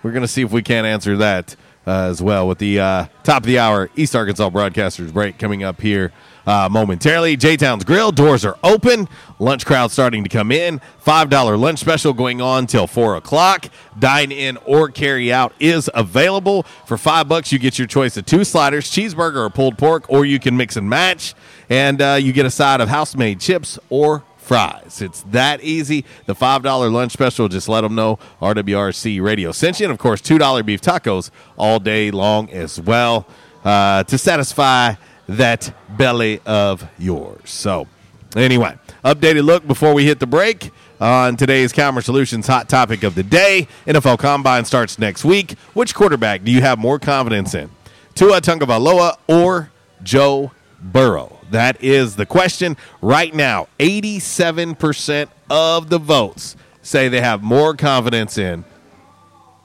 we're going to see if we can't answer that as well with the uh, top of the hour East Arkansas Broadcasters break coming up here uh, momentarily. J Town's Grill doors are open. Lunch crowd starting to come in. Five dollar lunch special going on till four o'clock. Dine in or carry out is available for five bucks. You get your choice of two sliders, cheeseburger or pulled pork, or you can mix and match, and uh, you get a side of house made chips or fries. It's that easy. The $5 lunch special, just let them know RWRC Radio sent you. And of course, $2 beef tacos all day long as well uh, to satisfy that belly of yours. So, anyway, updated look before we hit the break on today's Calmer Solutions hot topic of the day. NFL Combine starts next week. Which quarterback do you have more confidence in? Tua Tagovailoa or Joe Burrow? That is the question. Right now, 87% of the votes say they have more confidence in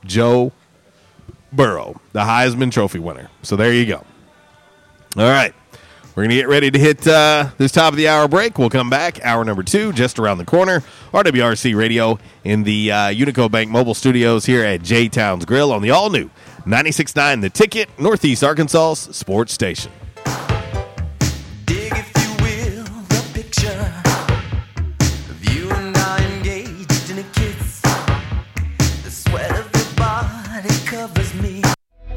Joe Burrow, the Heisman Trophy winner. So there you go. All right. We're going to get ready to hit uh, this top of the hour break. We'll come back. Hour number two, just around the corner. RWRC Radio in the uh, Unico Bank mobile studios here at J Towns Grill on the all new 96.9 The Ticket, Northeast Arkansas's sports station.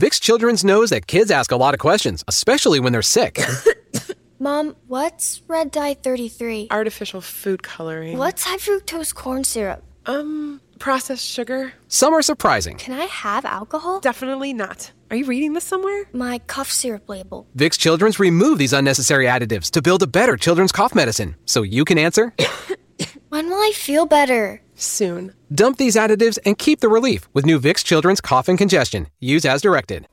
Vicks Children's knows that kids ask a lot of questions, especially when they're sick. [coughs] Mom, what's red dye 33? Artificial food coloring. What's high fructose corn syrup? Um, processed sugar. Some are surprising. Can I have alcohol? Definitely not. Are you reading this somewhere? My cough syrup label. Vicks Children's remove these unnecessary additives to build a better children's cough medicine. So you can answer. [coughs] when will I feel better? Soon. Dump these additives and keep the relief with new Vicks Children's Cough and Congestion. Use as directed.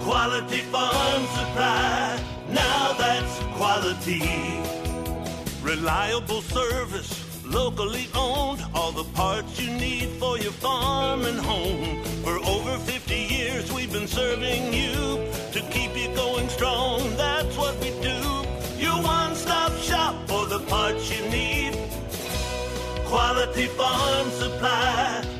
Quality Farm Supply. Now that's quality. Reliable service. Locally owned. All the parts you need for your farm and home. For over 50 years, we've been serving you to keep you going strong. That's what we do. Your one stop shop for the parts you need. Quality Farm Supply.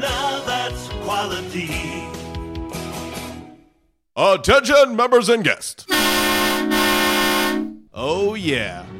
Now that's quality. Attention, members and guests. Oh, yeah.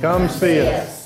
Come see us.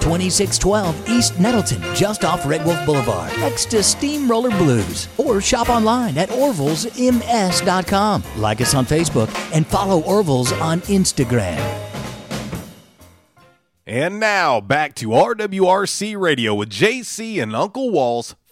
2612 East Nettleton, just off Red Wolf Boulevard, next to Steamroller Blues. Or shop online at orvillesms.com. Like us on Facebook and follow Orville's on Instagram. And now back to RWRC Radio with JC and Uncle Walls,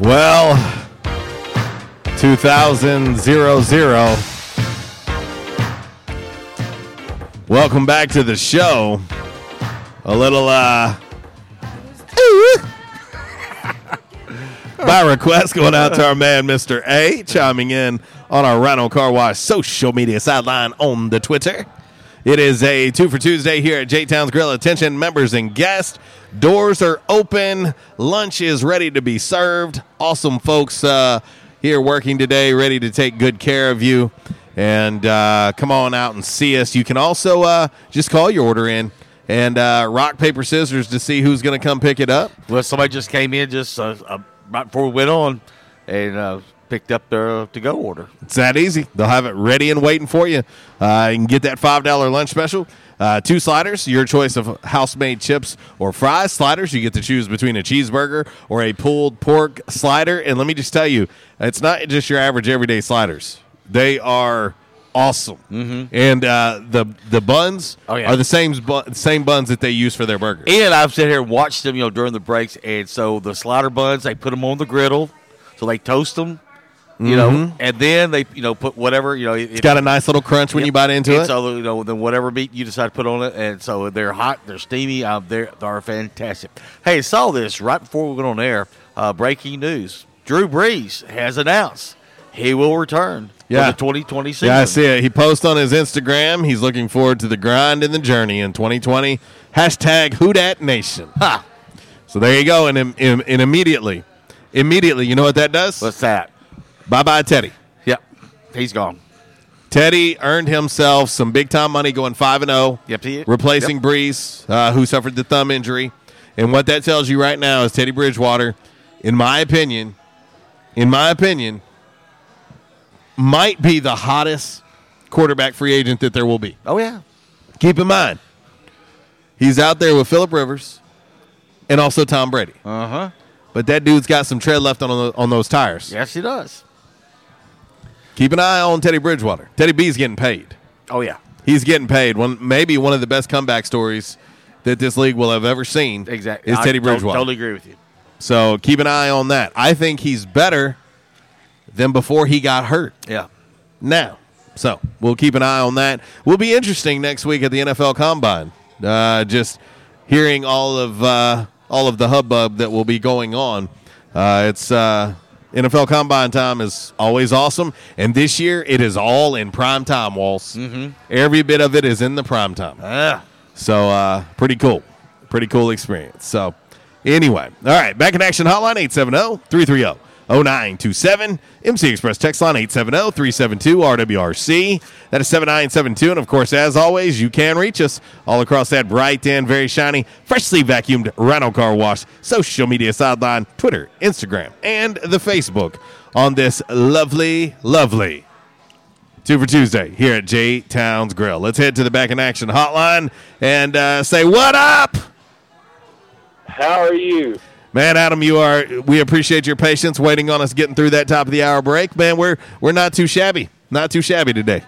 Well, 2000 Welcome back to the show. A little uh [laughs] by request going out to our man Mr. A chiming in on our Rhino Car Wash social media sideline on the Twitter. It is a two for Tuesday here at J Town's Grill. Attention, members and guests. Doors are open. Lunch is ready to be served. Awesome folks uh, here working today, ready to take good care of you. And uh, come on out and see us. You can also uh, just call your order in and uh, rock, paper, scissors to see who's going to come pick it up. Well, somebody just came in just uh, uh, right before we went on and picked up their to go order. It's that easy. They'll have it ready and waiting for you. Uh, you can get that five dollar lunch special. Uh, two sliders, your choice of house made chips or fries. Sliders, you get to choose between a cheeseburger or a pulled pork slider. And let me just tell you, it's not just your average everyday sliders. They are awesome. Mm-hmm. And uh, the the buns Oh, yeah. are the same bu- same buns that they use for their burgers. And I've sat here and watched them, you know, during the breaks. And so the slider buns, they put them on the griddle, so they toast them, you know, Mhm. and then they, you know, put whatever, you know, It's got a nice little crunch when you bite into it. So you know, then whatever meat you decide to put on it, and so they're hot, they're steamy, uh, they're they're fantastic. Hey, I saw this right before we went on air. Uh, breaking news: Drew Brees has announced he will return Yeah. for the 2020 season. Yeah, I see it. He posts on his Instagram. He's looking forward to the grind and the journey in 2020. Hashtag Who Dat Nation. Ha. So there you go. And, im- and immediately, immediately, you know what that does? What's that? Bye bye, Teddy. Yep, he's gone. Teddy earned himself some big time money going 5 and 0. Yep, he- Replacing yep. Brees, uh, who suffered the thumb injury. And what that tells you right now is Teddy Bridgewater, in my opinion, in my opinion, might be the hottest quarterback free agent that there will be. Oh yeah. Keep in mind, he's out there with Philip Rivers and also Tom Brady. Uh huh. But that dude's got some tread left on on those tires. Yes, he does. Keep an eye on Teddy Bridgewater. Teddy B's getting paid. Oh yeah. He's getting paid. One maybe one of the best comeback stories that this league will have ever seen. Exactly. Is I Teddy Bridgewater. Totally agree with you. So keep an eye on that. I think he's better than before he got hurt. Yeah. Now, so we'll keep an eye on that. Will be interesting next week at the NFL Combine. Uh, just hearing all of uh, all of the hubbub that will be going on. Uh, it's uh, NFL Combine time is always awesome, and this year it is all in prime time. Walls, mm-hmm. every bit of it is in the prime time. Yeah. So uh, pretty cool. Pretty cool experience. So anyway, all right, back in action hotline 870-330-0927. MC Express text line 870-372-RWRC. That is 7972. And of course, as always, you can reach us all across that bright and very shiny, freshly vacuumed Rhino Car Wash, social media sideline, Twitter, Instagram, and the Facebook on this lovely, lovely Two for Tuesday here at J Towns Grill. Let's head to the back in action hotline and uh, say what up, How are you? Man. Adam, you are. We appreciate your patience waiting on us getting through that top of the hour break, man. We're we're not too shabby, not too shabby today.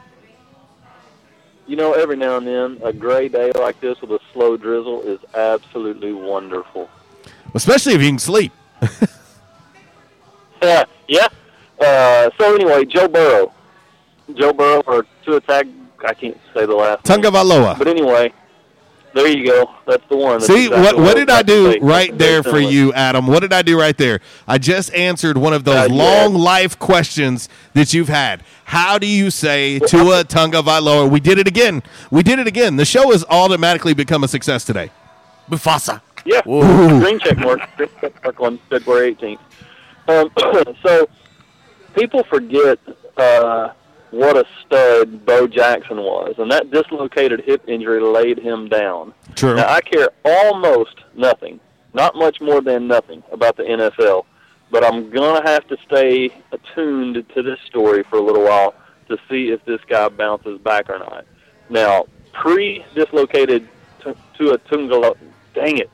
You know, every now and then, a gray day like this with a slow drizzle is absolutely wonderful. Especially if you can sleep. Yeah, [laughs] yeah. Uh, so anyway, Joe Burrow, Joe Burrow or to attack. I can't say the last. Tunga. Valoa. But anyway, there you go. That's the one. That's See exactly what what I did was I do right there for you, Adam? What did I do right there? I just answered one of those Uh, yeah. long life questions that you've had. How do you say Tua Tunga Valoa? We did it again. We did it again. The show has automatically become a success today. Mufasa. Yeah, Ooh. green check mark. Green check mark on February 18th. Um, [clears throat] so people forget uh, what a stud Bo Jackson was, and that dislocated hip injury laid him down. True. Now I care almost nothing, not much more than nothing about the NFL, but I'm gonna have to stay attuned to this story for a little while to see if this guy bounces back or not. Now, pre-dislocated t- to a Tungalo, dang it,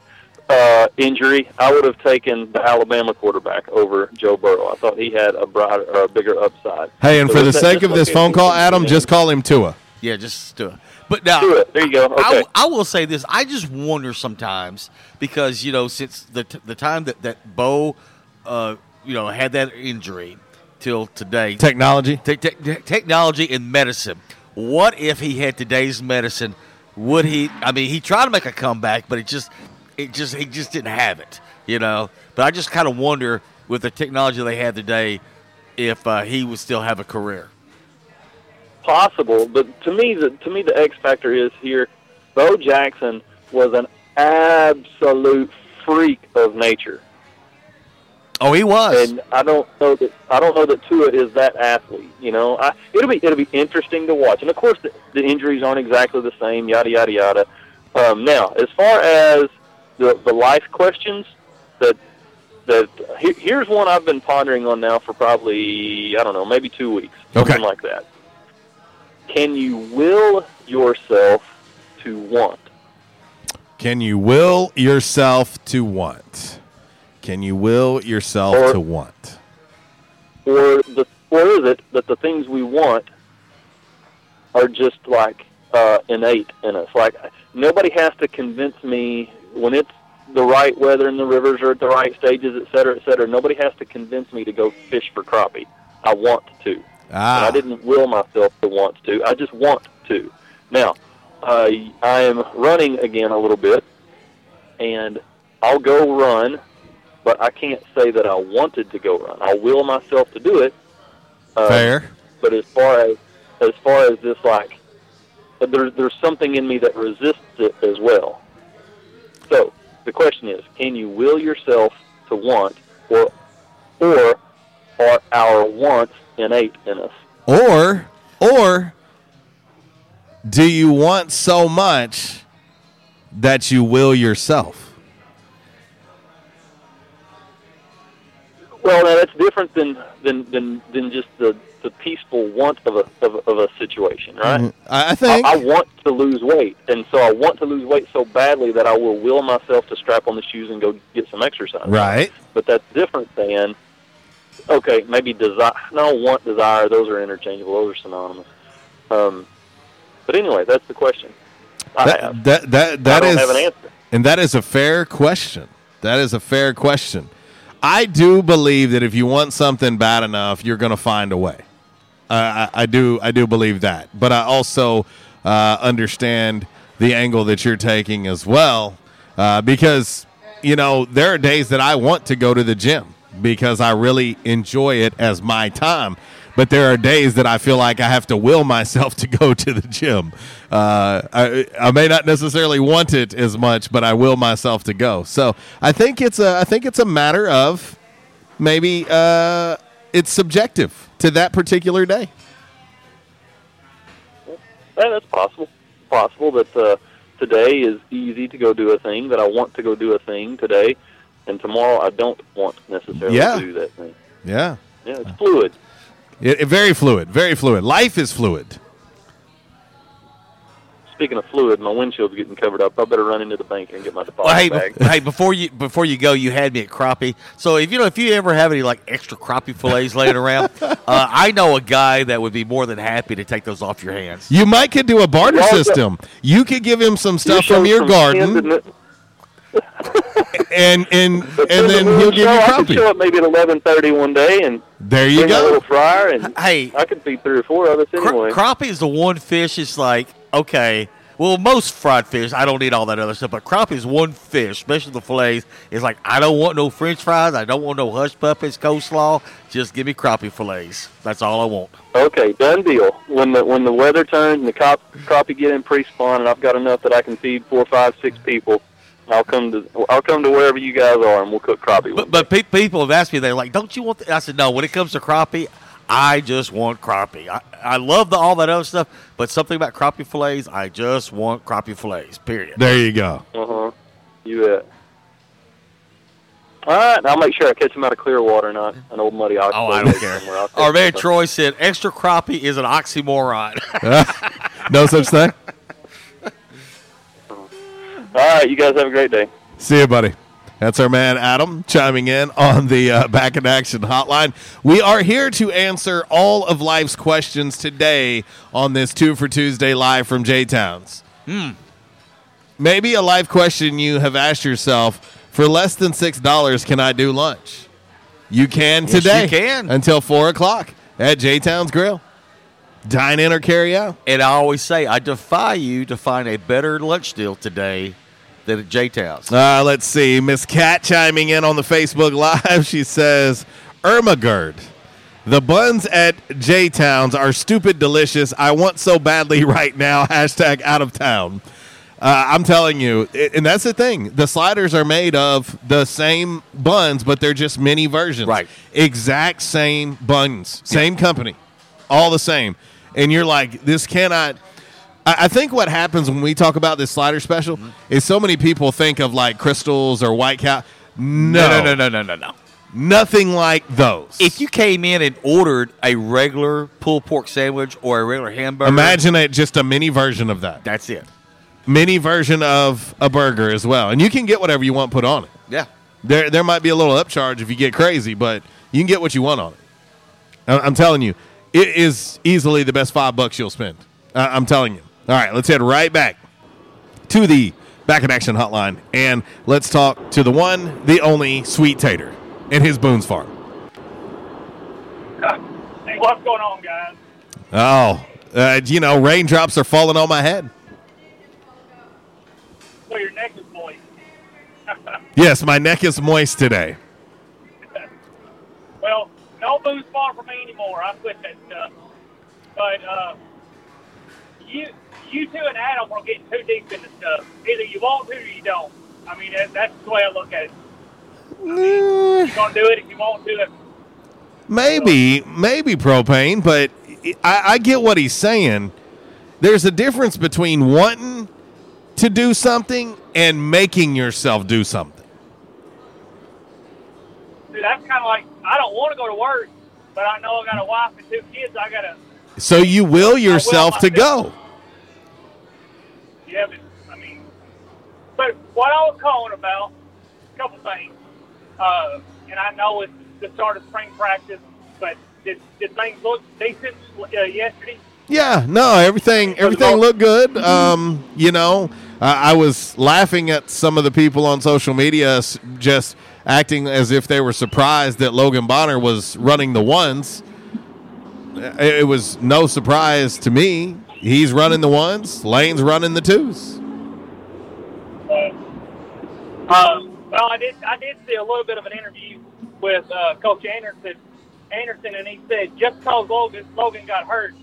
uh, injury, I would have taken the Alabama quarterback over Joe Burrow. I thought he had a brighter or a bigger upside. Hey, and So for the sake of this phone call, Adam, just call him Tua. Yeah, just do it. But now, Do it. There you go. I, Okay. I will say this: I just wonder sometimes because you know since the t- the time that that Bo, uh, you know, had that injury till today, Technology. te- te- te- technology and medicine. What if he had today's medicine? Would he? I mean, he tried to make a comeback, but it just, it just, he just didn't have it. You know. But I just kind of wonder with the technology they have today, if uh, he would still have a career. possible, but to me, the to me, the X factor is here. Bo Jackson was an absolute freak of nature, Oh, he was. and I don't know that I don't know that Tua is that athlete. You know, I, it'll be it'll be interesting to watch, and of course, the, the injuries aren't exactly the same. Yada yada yada. Um, now, as far as the the life questions that that here, here's one I've been pondering on now for probably I don't know maybe two weeks, something like that. Can you will yourself to want? Can you will yourself to want? Can you will yourself Or- to want? or the or is it that the things we want are just like uh, innate in us? Like nobody has to convince me when it's the right weather and the rivers are at the right stages, et cetera, et cetera. Nobody has to convince me to go fish for crappie. I want to. And I Ah, didn't will myself to want to. I just want to. Now, uh, I am running again a little bit, and I'll go run, but I can't say that I wanted to go run. I'll myself to do it. Uh, fair. But as far as as far as this, like, there's there's something in me that resists it as well. So the question is, can you will yourself to want, or or are our wants innate in us? Or or do you want so much that you will yourself? Well, now that's different than than than, than just the, the peaceful want of a of, of a situation, right? Mhm. I, think I, I want to lose weight, and so I want to lose weight so badly that I will will myself to strap on the shoes and go get some exercise. right. But that's different than okay, maybe desire. No, want, desire. Those are interchangeable. Those are synonymous. Um, but anyway, that's the question. I have. That that that I don't is- have an answer. and that is a fair question. That is a fair question. I do believe that if you want something bad enough, you're going to find a way. I, I do. I do believe that, but I also uh, understand the angle that you're taking as well, uh, because you know there are days that I want to go to the gym because I really enjoy it as my time. But there are days that I feel like I have to will myself [laughs] to go to the gym. Uh, I, I may not necessarily want it as much, but I will myself to go. So I think it's a I think it's a matter of maybe uh, it's subjective to that particular day. Yeah, that's possible. Possible that uh, today is easy to go do a thing, that I want to go do a thing today, and tomorrow I don't want necessarily Yeah. to do that thing. Yeah. Yeah, it's fluid. It, it- very fluid. Very fluid. Life is fluid. Speaking of fluid, my windshield's getting covered up. I better run into the bank and get my deposit Well, hey, bag. bef- hey, before you before you go, you had me at crappie. So if you know if you ever have any like extra crappie fillets laying around, [laughs] uh, I know a guy that would be more than happy to take those off your hands. You might could do a barter Well, the- system. You could give him some stuff show from your some garden, and and [laughs] But and then the he'll moon give you show, I could crappie. show up maybe at eleven thirty one day, and There you bring a go. little fryer, and hey, I could feed three or four of us anyway. Crappie is the one fish. It's like okay. Well, most fried fish, I don't need all that other stuff. But crappie is one fish, especially the fillets. It's like I don't want no French fries. I don't want no hush puppies, coleslaw. Just give me crappie fillets. That's all I want. Okay, done deal. When the when the weather turns and the cop, crappie get in pre-spawn, and I've got enough that I can feed four, five, six people, I'll come to I'll come to wherever you guys are, and we'll cook crappie. But but pe- people have asked me, they're like, "Don't you want?" The-? I said, "No." When it comes to crappie, I just want crappie. I, I love the, all that other stuff, but something about crappie fillets, I just want crappie fillets. Period. There you go. Uh huh. You bet. All right, I'll make sure I catch them out of clear water, not an old muddy ox. Oh, I don't care. Our man Troy said, "Extra crappie is an oxymoron." [laughs] no such thing. All right, you guys have a great day. See you, buddy. That's our man Adam chiming in on the uh, Back in Action hotline. We are here to answer all of life's questions today on this Two for Tuesday live from J Towns. Hmm. Maybe a life question you have asked yourself for less than $6, can I do lunch? You can Yes, you today. can. Until 4 o'clock at J Towns Grill. Dine in or carry out. and I always say, I defy you to find a better lunch deal today at J Towns. Uh, let's see. Miss Cat chiming in on the Facebook Live. [laughs] She says, Ermagerd. The buns at J Towns are stupid delicious. I want so badly [laughs] right now. Hashtag out of town. Uh, I'm telling you, i- and that's the thing. The sliders are made of the same buns, but they're just mini versions. Right. Exact same buns, same company, all the same. And you're like, this cannot. I I think what happens when we talk about this slider special Mm-hmm. is so many people think of like Krystals or white cow. No, No, no, no, no, no, no, no. Nothing like those. If you came in and ordered a regular pulled pork sandwich or a regular hamburger, Imagine it just a mini version of that. that's it. Mini version of a burger as well. And you can get whatever you want put on it. Yeah. There there might be a little upcharge if you get crazy, but you can get what you want on it. I'm telling you, it is easily the best five bucks you'll spend. I'm telling you. All right, let's head right back to the Back in Action hotline and let's talk to the one, the only Sweet Tater and his Boone's Farm. Hey, [laughs] what's going on, guys? Oh, uh, you know, raindrops are falling on my head. So your neck is moist. [laughs] Yes, my neck is moist today. [laughs] well, no Boone's Farm from me anymore. I quit that stuff. But uh, you, you two and Adam are getting too deep into stuff. Either you want to or you don't. I mean, that's the way I look at it. You're gonna do it if you want to. If, Maybe, maybe propane, but I, I get what he's saying. There's a difference between wanting to do something and making yourself do something. dude, that's kind of like I don't want to go to work, but I know I got a wife and two kids. I gotta. So you will yourself to go. Yeah, but I mean, but what I was calling about, a couple things, uh, and I know it's the start of spring practice, but did, did things look decent uh, yesterday? Yeah, no, everything everything looked good. Um, you know, I I was laughing at some of the people on social media just acting as if they were surprised that Logan Bonner was running the ones. It was no surprise to me. He's running the ones. Layne's running the twos. Um, well, I did I did see a little bit of an interview with uh, Coach Anderson, Anderson, and he said just because Logan Logan got hurt,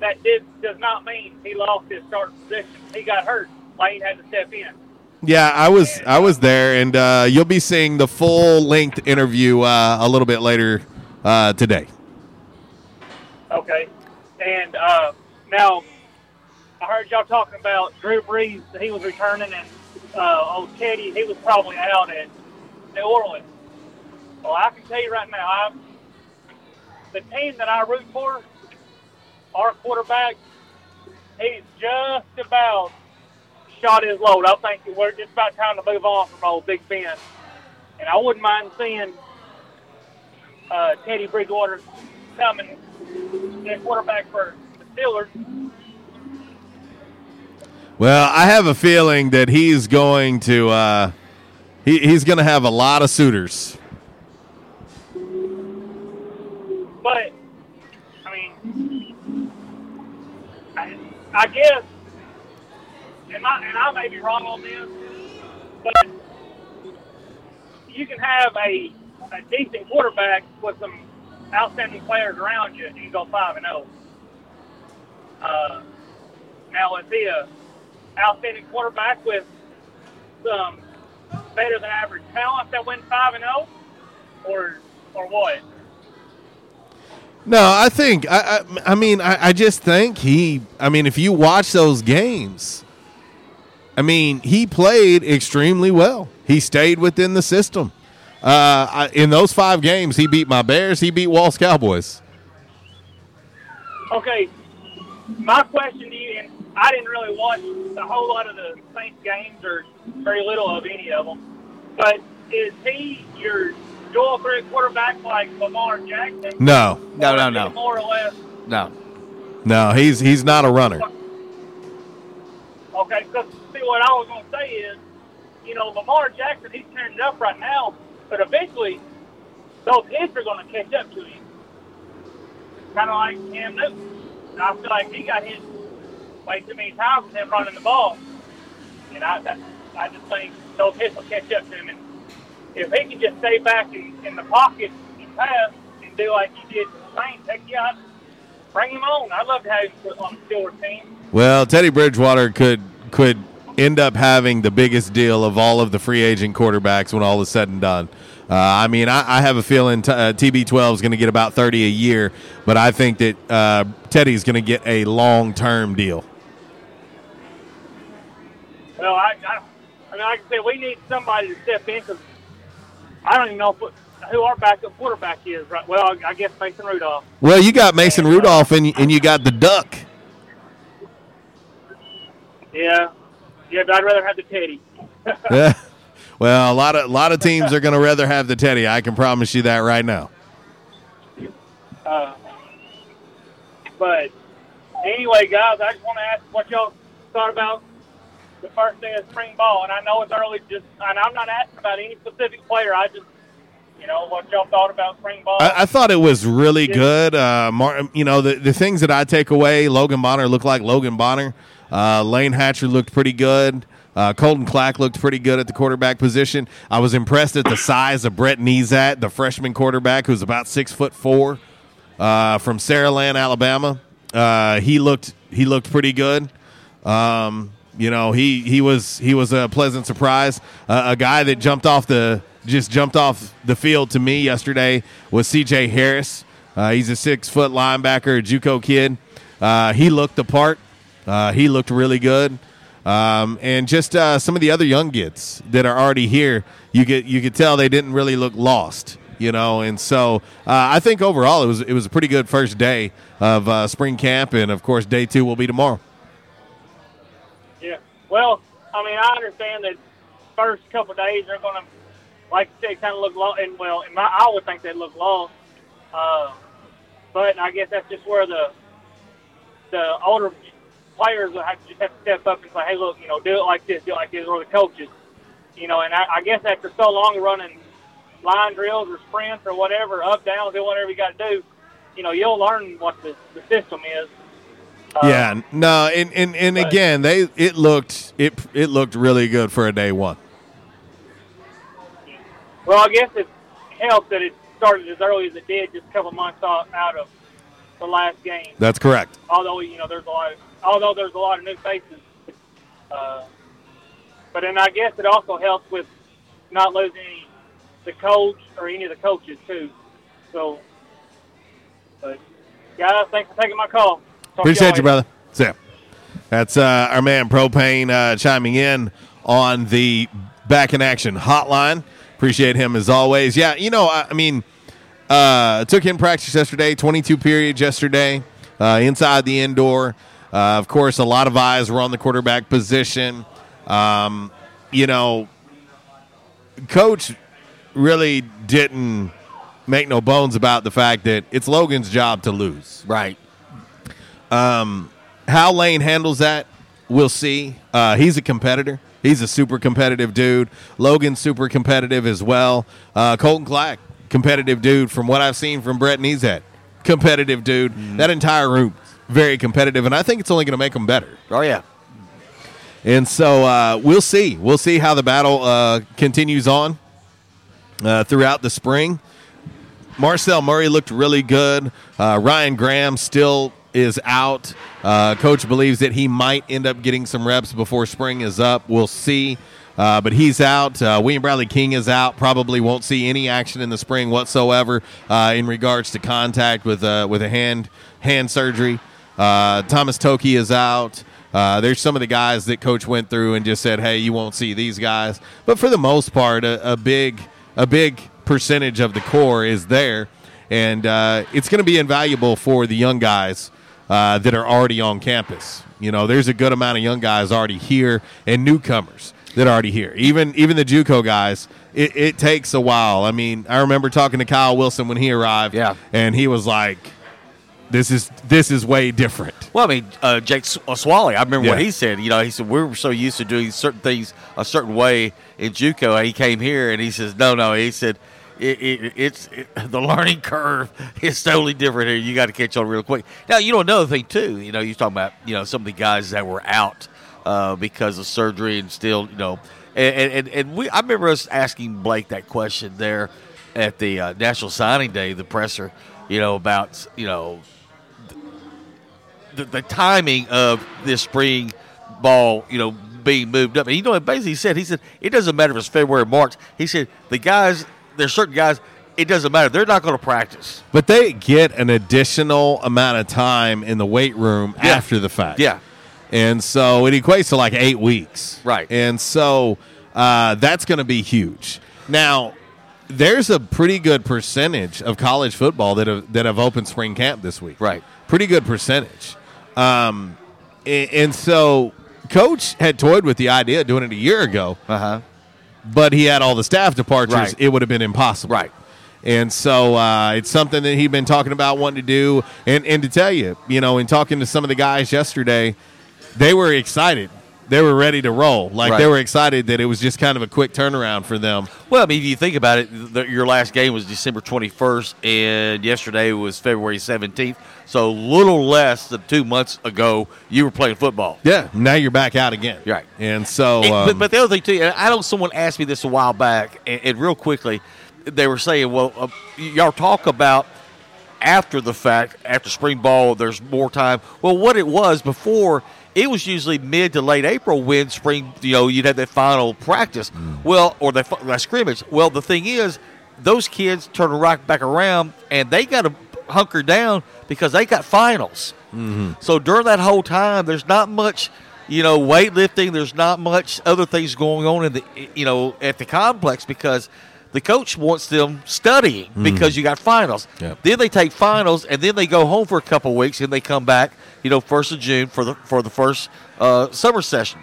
that did does not mean he lost his starting position. He got hurt. Layne had to step in. Yeah, I was I was there, and uh, you'll be seeing the full length interview uh, a little bit later uh, today. Okay. And uh, now, I heard y'all talking about Drew Brees. He was returning, and uh, old Teddy, he was probably out at New Orleans. Well, I can tell you right now, I'm, the team that I root for, our quarterback, he's just about shot his load. I think we're just about time to move on from old Big Ben. And I wouldn't mind seeing uh, Teddy Bridgewater coming in quarterback for the Steelers. Well, I have a feeling that he's going to uh, he, he's going to have a lot of suitors. But I mean, I, I guess, and I, and I may be wrong on this, but you can have a, a decent quarterback with some outstanding players around you, and you go five and zero. Uh, now, is he a outstanding quarterback with some better than average talent that win five and zero, or or what? No, I think I I, I mean I, I just think he I mean if you watch those games, I mean he played extremely well. He stayed within the system. Uh, I, in those five games, he beat my Bears. He beat Walls Cowboys. Okay, my question to you, and I didn't really watch a whole lot of the Saints games or very little of any of them, but is he your dual threat quarterback like Lamar Jackson? No, No, no, Or is he no. More or less. No. no, he's he's not a runner. Okay, because see what I was going to say is, you know, Lamar Jackson, he's tearing it up right now, but eventually those hits are going to catch up to him. Kind of like Cam Newton. I feel like he got hit way too many times with him running the ball. And I, I just think those hits will catch up to him. And if he can just stay back in, in the pocket and pass and do like he did to Saints, heck yeah, bring him on. I'd love to have him on the Steelers team. Well, Teddy Bridgewater could could end up having the biggest deal of all of the free agent quarterbacks when all is said and done. Uh, I mean, I, I have a feeling t- uh, TB12 is going to get about 30 a year, but I think that uh, Teddy's going to get a long term deal. Well, I, I, I mean, like I said, we need somebody to step in because I don't even know who, who our backup quarterback is. Right? Well, I guess Mason Rudolph. Well, you got Mason Rudolph and, and you got the Duck. Yeah, yeah, but I'd rather have the Teddy. Yeah. [laughs] well, a lot of a lot of teams are going to rather have the Teddy. I can promise you that right now. Uh, but anyway, guys, I just want to ask what y'all thought about the first day of spring ball. And I know it's early, just and I'm not asking about any specific player. I just, you know, what y'all thought about spring ball. I, I thought it was really good. Uh, Mar- you know, the, the things that I take away, Logan Bonner looked like Logan Bonner. Uh, Layne Hatcher looked pretty good. Uh, Colton Clack looked pretty good at the quarterback position. I was impressed at the size of Brett Nezat, the freshman quarterback who's about six foot four uh, from Saraland, Alabama. Uh, he looked he looked pretty good. Um, you know, he he was he was a pleasant surprise. Uh, a guy that jumped off the just jumped off the field to me yesterday was C.J. Harris. Uh, he's a six foot linebacker, a JUCO kid. Uh, he looked the part. Uh, he looked really good. Um, and just uh, some of the other young kids that are already here, you get you could tell they didn't really look lost, you know. And so uh, I think overall it was it was a pretty good first day of spring camp, and of course day two will be tomorrow. Well, I mean, I understand that first couple of days they're going to, like you said, kind of look lost. And well, in my, I would think they look lost. Uh, but I guess that's just where the the older players will have to just have to step up and say, hey, look, you know, do it like this, do it like this, or the coaches, you know. And I, I guess after so long running line drills or sprints or whatever, up, down, do whatever you got to do, you know, you'll learn what the, the system is. Yeah, no, and and, and again, they it looked it it looked really good for a day one. Well, I guess it helped that it started as early as it did, just a couple months out, of the last game. That's correct. Although you know there's a lot, of, although there's a lot of new faces, uh, but then I guess it also helps with not losing any, the coach or any of the coaches too. So, but guys, thanks for taking my call. Talk to y'all Appreciate you, brother. See ya. That's uh, our man Propane uh, chiming in on the back in action hotline. Appreciate him as always. Yeah, you know, I, I mean, uh, took in practice yesterday, 22 periods yesterday, uh, inside the indoor. Uh, of course, a lot of eyes were on the quarterback position. Um, you know, coach really didn't make no bones about the fact that it's Logan's job to lose. Right. Um, how Layne handles that, we'll see. Uh, he's a competitor. He's a super competitive dude. Logan's super competitive as well. Uh, Colton Clack, competitive dude. From what I've seen from Brett Nezat, competitive dude. That entire room, very competitive, and I think it's only going to make them better. Oh yeah. And so uh, we'll see. We'll see how the battle uh, continues on uh, throughout the spring. Marcel Murray looked really good. Uh, Ryan Graham still is out. Uh, coach believes that he might end up getting some reps before spring is up. We'll see. Uh, but he's out. Uh, William Bradley King is out. Probably won't see any action in the spring whatsoever uh, in regards to contact with uh, with a hand hand surgery. Uh, Thomas Toki is out. Uh, there's some of the guys that coach went through and just said, "Hey, you won't see these guys." But for the most part, a, a big a big percentage of the core is there, and it's going to be invaluable for the young guys uh, that are already on campus. You know, there's a good amount of young guys already here and newcomers that are already here. Even even the JUCO guys, it, it takes a while. I mean, I remember talking to Kyle Wilson when he arrived, yeah, and he was like, "This is this is way different." Well, I mean, uh, Jake uh, Swally, I remember what he said. You know, he said we were so used to doing certain things a certain way in JUCO. He came here and he says, "No, no." He said, it, it, "It's it, [laughs] the learning curve is totally different here. You got to catch on real quick." Now, you know another thing too. You know, you're talking about you know some of the guys that were out uh, because of surgery and still you know, and and, and we I remember us asking Blake that question there at the uh, National Signing Day, the presser. You know about you know the, the timing of this spring ball, you know, being moved up. And you know, basically he said, he said, it doesn't matter if it's February or March. He said, the guys, there's certain guys, it doesn't matter. They're not going to practice. But they get an additional amount of time in the weight room after the fact. Yeah. And so it equates to like eight weeks. Right. And so uh, that's going to be huge. Now, there's a pretty good percentage of college football that have, that have opened spring camp this week. Right. Pretty good percentage. Um, and, and so coach had toyed with the idea of doing it a year ago. Uh-huh. But he had all the staff departures. Right. It would have been impossible. Right. And so uh, it's something that he'd been talking about wanting to do. And, and to tell you, you know, in talking to some of the guys yesterday, they were excited. They were ready to roll. Like Right. they were excited that it was just kind of a quick turnaround for them. Well, I mean, if you think about it, the, your last game was December 21st, and yesterday was February 17th. So, a little less than two months ago, you were playing football. Yeah. Now you're back out again. Right. And so, And- um, but, but the other thing too, I know someone asked me this a while back, and, and real quickly, they were saying, "Well, uh, y'all talk about after the fact, after spring ball, there's more time." Well, what it was before, it was usually mid to late April when spring, you know, you'd have that final practice. Mm. Well, or that, that scrimmage. Well, the thing is, those kids turn right back around, and they got to hunker down because they got finals. Mm-hmm. So during that whole time, there's not much, you know, weightlifting. There's not much other things going on in the, you know, at the complex because the coach wants them studying because you got finals. Yep. Then they take finals and then they go home for a couple weeks and they come back, you know, first of June for the for the first uh, summer session.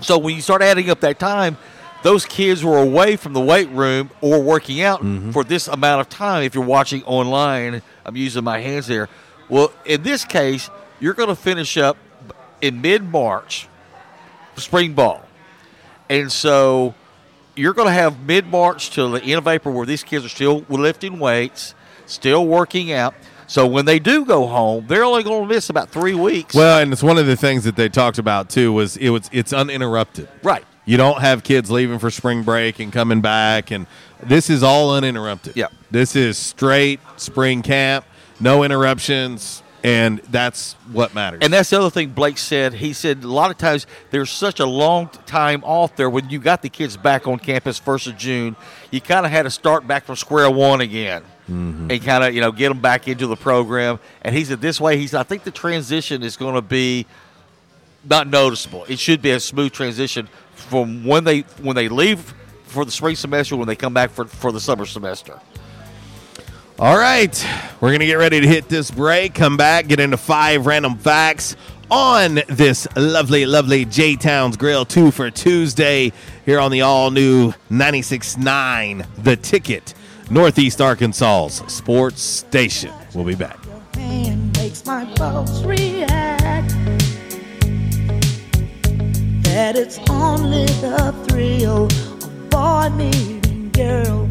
So when you start adding up that time, those kids were away from the weight room or working out for this amount of time. If you're watching online, I'm using my hands there. Well, in this case, you're going to finish up in mid March, spring ball. And so you're going to have mid March till the end of April where these kids are still lifting weights, still working out. So when they do go home, they're only going to miss about three weeks. well, and it's one of the things that they talked about too was it was it's uninterrupted. Right. You don't have kids leaving for spring break and coming back, and this is all uninterrupted. Yeah. This is straight spring camp, no interruptions, and that's what matters. And that's the other thing Blake said. He said a lot of times there's such a long time off there when you got the kids back on campus first of June. You kind of had to start back from square one again Mm-hmm. and kind of you know get them back into the program. And he said this way. he said I think the transition is going to be not noticeable. It should be a smooth transition from when they when they leave for the spring semester when they come back for for the summer semester. All right, we're going to get ready to hit this break, come back, get into five random facts on this lovely, lovely J Towns Grill 2 for Tuesday here on the all new 96.9 The Ticket, Northeast Arkansas's sports station. We'll be back. That it's only the thrill of boy meeting girl.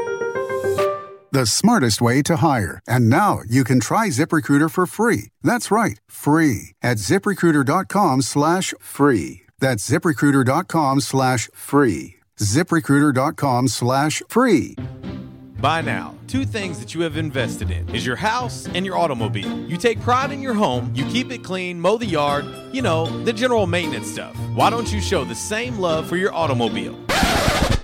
The smartest way to hire. And now you can try ZipRecruiter for free. That's right, free at ziprecruiter.com slash free. That's ziprecruiter.com slash free. ziprecruiter.com slash free. By now, two things that you have invested in is your house and your automobile. You take pride in your home, you keep it clean, mow the yard, you know, the general maintenance stuff. Why don't you show the same love for your automobile?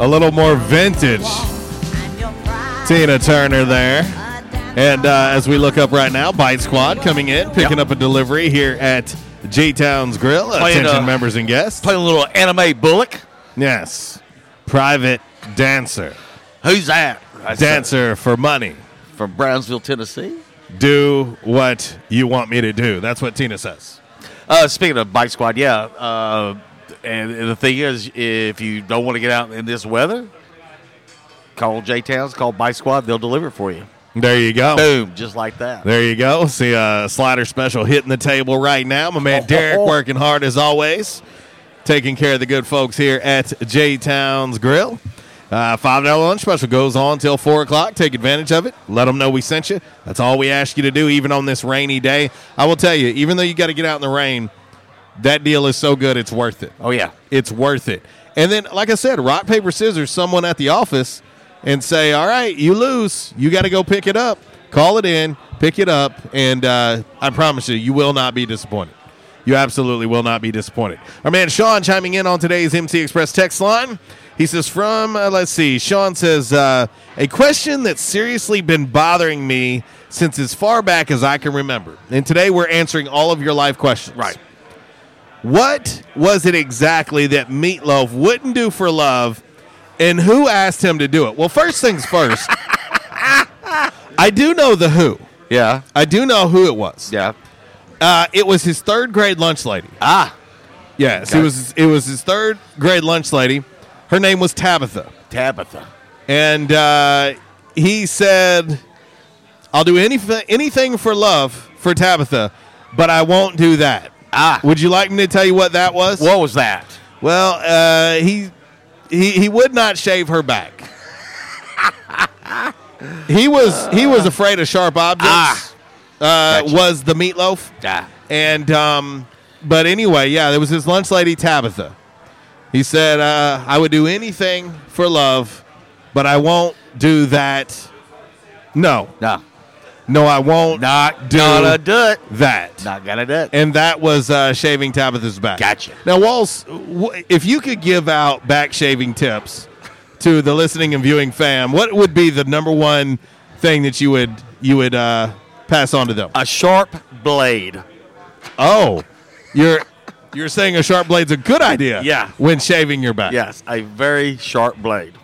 A little more vintage. Tina Turner there. And uh, as we look up right now, Bite Squad coming in, picking up a delivery here at J Town's Grill. Playing, Attention uh, members and guests. Playing a little Anna Mae Bullock. Yes. Private dancer. Who's that? That's, dancer for money. From Brownsville, Tennessee. Do what you want me to do. That's what Tina says. Uh, speaking of Bite Squad, yeah. Uh, and the thing is, if you don't want to get out in this weather, call J Towns, call Bite Squad. They'll deliver for you. There you go. Boom, just like that. There you go. See a slider special hitting the table right now. My man Derek [laughs] working hard as always, taking care of the good folks here at J Town's Grill. Uh, Five dollar lunch special goes on till four o'clock. Take advantage of it. Let them know we sent you. That's all we ask you to do, even on this rainy day. I will tell you, even though you got to get out in the rain, that deal is so good, it's worth it. Oh yeah, it's worth it. And then, like I said, rock paper scissors. Someone at the office and say, "All right, you lose. You got to go pick it up. Call it in, pick it up, and uh, I promise you, you will not be disappointed. You absolutely will not be disappointed." Our man Sean chiming in on today's MC Express text line. He says, "From uh, let's see." Sean says, uh, "A question that's seriously been bothering me since as far back as I can remember, and today we're answering all of your life questions." Right. What was it exactly that Meatloaf wouldn't do for love, and who asked him to do it? Well, first things first, [laughs] I do know the who. Yeah. I do know who it was. Yeah. Uh, it was his third grade lunch lady. Ah. Yes, it was. It was his third grade lunch lady. Her name was Tabitha, Tabitha. and uh, he said, "I'll do anything, anything for love for Tabitha, but I won't do that." Ah. Would you like me to tell you what that was? What was that? Well, uh, he he he would not shave her back. [laughs] he was he was afraid of sharp objects. uh, Was the meatloaf? Ah. And um, but anyway, yeah, there was his lunch lady Tabitha. He said, uh, "I would do anything for love, but I won't do that." No, no, no, I won't. Not do gonna do it. That Not gonna do it. and that was uh, shaving Tabitha's back. Gotcha. Now, Walls, w- if you could give out back shaving tips to the listening and viewing fam, what would be the number one thing that you would you would uh, pass on to them? A sharp blade. Oh, you're you're saying a sharp blade's a good idea? Yeah. when shaving your back. Yes, a very sharp blade.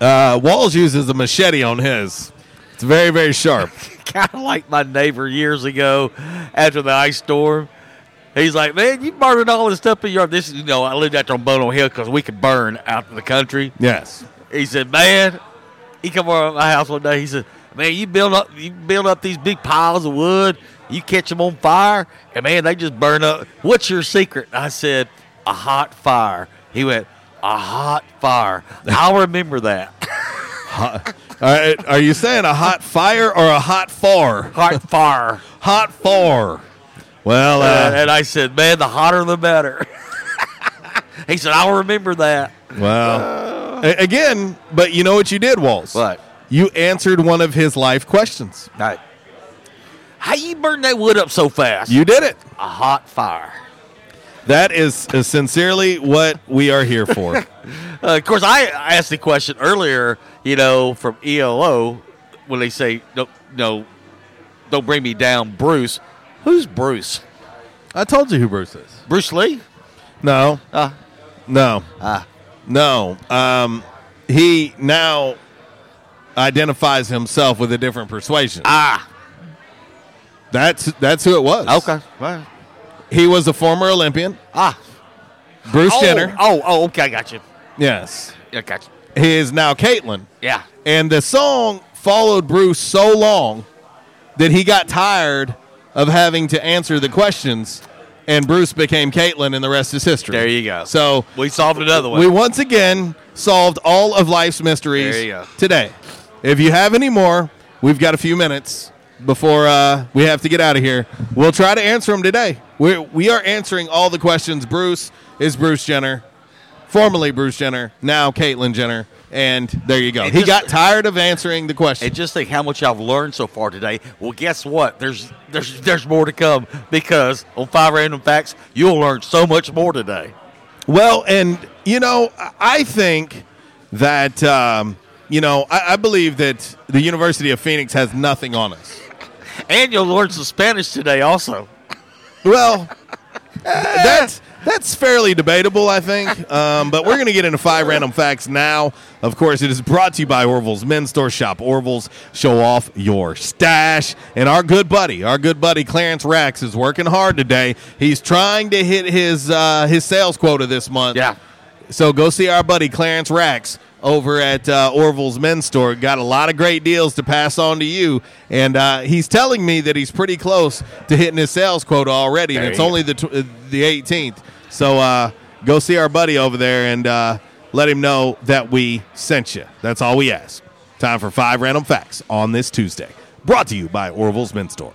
Uh, Walls uses a machete on his. It's very very sharp. [laughs] kind of like my neighbor years ago after the ice storm. He's like, man, you burning all this stuff in your yard. This is, you know, I lived out there on Bono Hill because we could burn out in the country. yes. He said, man, he come over to my house one day. He said, man, you build up, you build up these big piles of wood. You catch them on fire, and man, they just burn up. What's your secret? I said, a hot fire. He went, a hot fire. I'll remember that. [laughs] Uh, are you saying a hot fire or a hot far? Hot fire. hot far. Well, Uh, uh, and I said, man, the hotter the better. [laughs] he said, I'll remember that. well, a- again, but you know what you did, Walls? What? You answered one of his life questions. Right. How you burn that wood up so fast? You did it. a hot fire. That is uh, sincerely what we are here for. [laughs] Uh, of course, I asked the question earlier, you know, from ELO when they say, no, no, don't bring me down, Bruce. Who's Bruce? I told you who Bruce is. Bruce Lee? No, Uh, no, Ah. no. Um, he now identifies himself with a different persuasion. ah, That's that's who it was. okay. He was a former Olympian, ah. Bruce oh, Jenner. Oh, oh, okay, I got you. Yes. I got you. He is now Caitlyn. Yeah. And the song followed Bruce so long that he got tired of having to answer the questions, and Bruce became Caitlyn, and the rest is history. There you go. So We solved another one. we once again solved all of life's mysteries There you go. today. If you have any more, we've got a few minutes before uh, we have to get out of here. We'll try to answer them today. We we are answering all the questions. Bruce is Bruce Jenner, formerly Bruce Jenner, now Caitlyn Jenner, and there you go. And he just- got tired of answering the questions. And just think how much I've learned so far today. Well, guess what? There's there's there's more to come because on five random facts, you'll learn so much more today. Well, and you know, I- I think that um, you know, I, I believe that the University of Phoenix has nothing on us. And you'll learn some Spanish today also. Well, that's that's fairly debatable, I think. Um, but we're going to get into five random facts now. Of course, it is brought to you by Orville's Men's Store Shop. Orville's, show off your stash. And our good buddy, our good buddy Clarence Rax is working hard today. He's trying to hit his uh, his sales quota this month. Yeah. So go see our buddy Clarence Rax over at uh, Orville's Men's Store. Got a lot of great deals to pass on to you, and uh, he's telling me that he's pretty close to hitting his sales quota already, and it's only the tw- uh, the 18th. So uh, go see our buddy over there and uh, let him know that we sent you. That's all we ask. Time for five random facts on this Tuesday. Brought to you by Orville's Men's Store.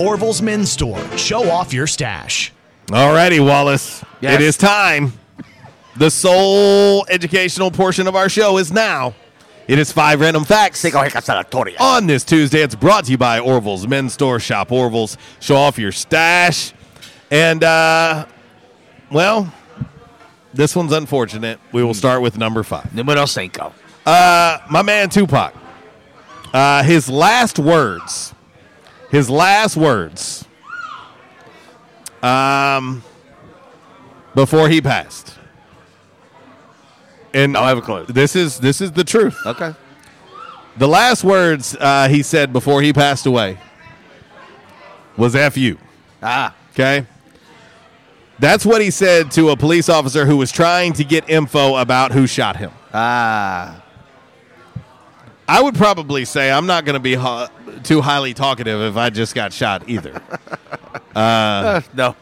Orville's Men's Store. Show off your stash. All righty, Wallace. Yes. It is time. The sole educational portion of our show is now. It is five random facts. On this Tuesday, it's brought to you by Orville's Men's Store. Shop Orville's. Show off your stash. And, uh, well, this one's unfortunate. We will start with number five. Numero cinco. Uh, my man Tupac. Uh, his last words. His last words. Um, before he passed. And I have a clue. This is this is the truth. Okay. The last words uh, he said before he passed away was "f you." Ah. Okay. That's what he said to a police officer who was trying to get info about who shot him. Ah. I would probably say I'm not going to be ho- too highly talkative if I just got shot either. [laughs] uh, no.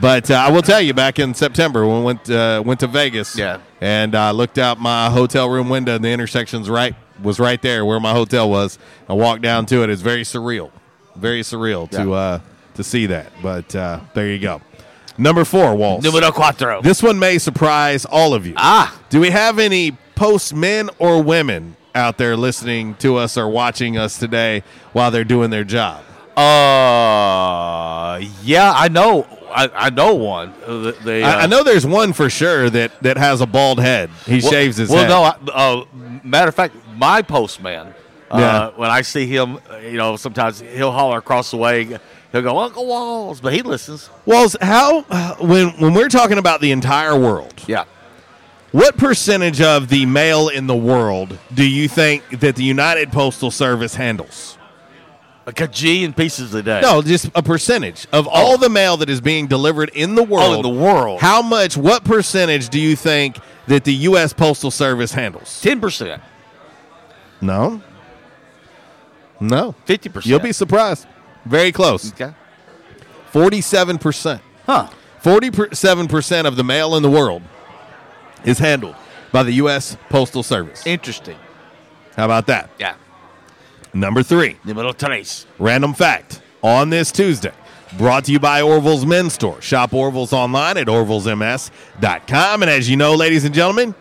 But uh, I will tell you, back in September when we went uh, went to Vegas, Yeah. and uh, looked out my hotel room window, and the intersection's right was right there where my hotel was. I walked down to it. It's very surreal, very surreal to uh, to see that. But uh, there you go. Number four, Walls. Numero cuatro. This one may surprise all of you. Ah. Do we have any post men or women out there listening to us or watching us today while they're doing their job? Uh, yeah, I know. I, I know one. Uh, the- the, I, I uh, know there's one for sure that, that has a bald head. He well- shaves his well, head. no. I, uh, matter of fact, my postman. Uh, Yeah. When I see him, uh, you know, sometimes he'll holler across the way. He'll go, Uncle Walls, but he listens. Walls, how when when we're talking about the entire world, Yeah. What percentage of the mail in the world do you think that the United Postal Service handles? A kajillion pieces a day. No, just a percentage of oh. all the mail that is being delivered in the world. Oh, in the world. How much? What percentage do you think that the U.S. Postal Service handles? Ten percent. No. No. Fifty percent. You'll be surprised. Very close. Okay. Forty-seven percent. Huh. Forty-seven percent of the mail in the world is handled by the U.S. Postal Service. Interesting. How about that? Yeah. Number three. Numero tres. Random fact on this Tuesday. Brought to you by Orville's Men's Store. Shop Orville's online at orvillesms.com. And as you know, ladies and gentlemen,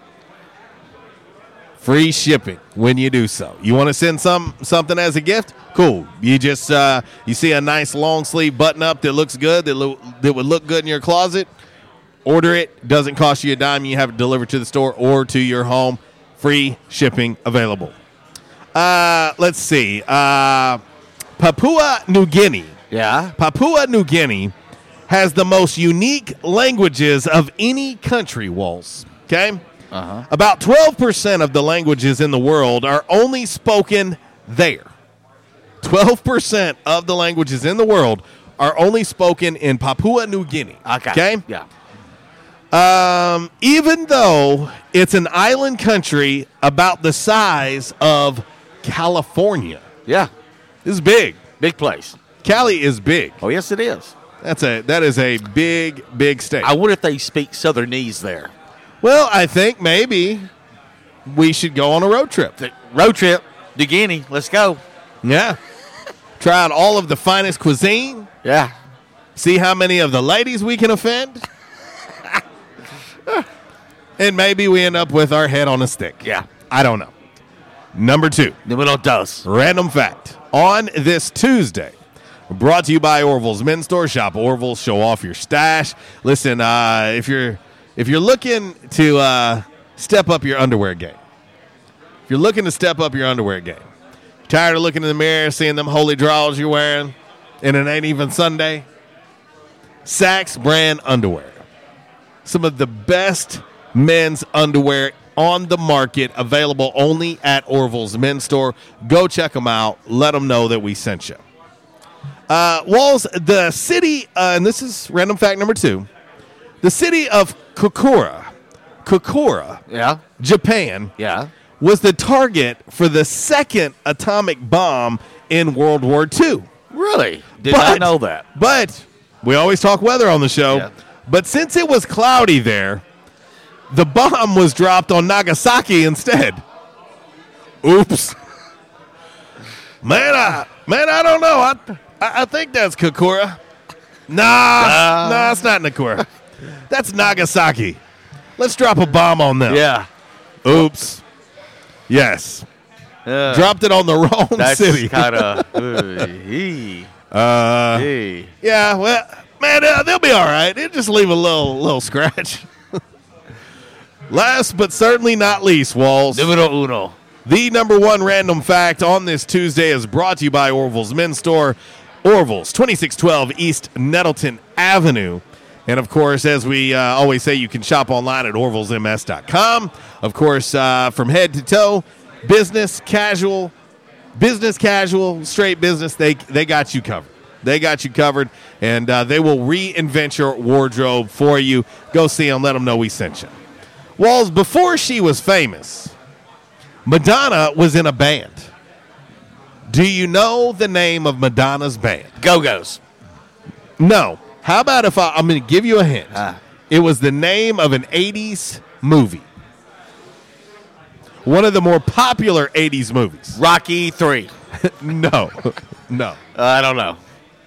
free shipping when you do so. You want to send some something as a gift? Cool. You just uh, you see a nice long sleeve button up that looks good that lo- that would look good in your closet. Order it. Doesn't cost you a dime. You have it delivered to the store or to your home. Free shipping available. Uh, let's see. Uh, Papua New Guinea. Yeah. Papua New Guinea has the most unique languages of any country, Walls. Okay? Uh-huh. About 12% of the languages in the world are only spoken there. 12% of the languages in the world are only spoken in Papua New Guinea. Okay. Okay? Yeah. Um, even though it's an island country about the size of California. Yeah. This is big. Big place. Cali is big. Oh, yes, it is. That's a that is a big big state. I wonder if they speak Southernese there. well, I think maybe we should go on a road trip. The road trip, to Guinea. Let's go. Yeah. Try out all of the finest cuisine. Yeah. See how many of the ladies we can offend. [laughs] and maybe we end up with our head on a stick. Yeah. I don't know. Number two. Numero dos. Random fact. On this Tuesday, brought to you by Orville's Men's Store. Shop Orville's, show off your stash. Listen, uh, if you're if you're looking to uh, step up your underwear game, if you're looking to step up your underwear game, tired of looking in the mirror, seeing them holy draws you're wearing, and it ain't even Sunday. Saxx brand underwear, some of the best men's underwear on the market, available only at Orville's Men's Store. Go check them out. Let them know that we sent you. Uh, Walls, the city, uh, and this is random fact number two. The city of Kokura, Kokura, Yeah. Japan, Yeah. was the target for the second atomic bomb in World War II. Really? Did But- not know that. But we always talk weather on the show. Yeah. But since it was cloudy there, the bomb was dropped on Nagasaki instead. Oops. Man, I, man, I don't know. I, I, I think that's Kokura. Nah, nah, it's not Kokura. That's Nagasaki. Let's drop a bomb on them. Yeah. Oops. Yes. Yeah. Dropped it on the [laughs] wrong That's city. kind [laughs] of. Uh, Hey. Yeah, well, man, uh, they'll be all right. It'll just leave a little little scratch. [laughs] Last but certainly not least, Walls. Numero uno. The number one random fact on this Tuesday is brought to you by Orville's Men's Store, Orville's, 2612 East Nettleton Avenue. And of course, as we uh, always say, you can shop online at orvillesms.com. Of course, uh, from head to toe, business, casual, business casual, straight business, they they got you covered. They got you covered, and uh, they will reinvent your wardrobe for you. Go see them. Let them know we sent you. Walls, before she was famous, Madonna was in a band. Do you know the name of Madonna's band? Go Go's. No. How about if I, I'm going to give you a hint? It was the name of an 80s movie. One of the more popular 80s movies. Rocky 3. [laughs] no. [laughs] No. I don't know.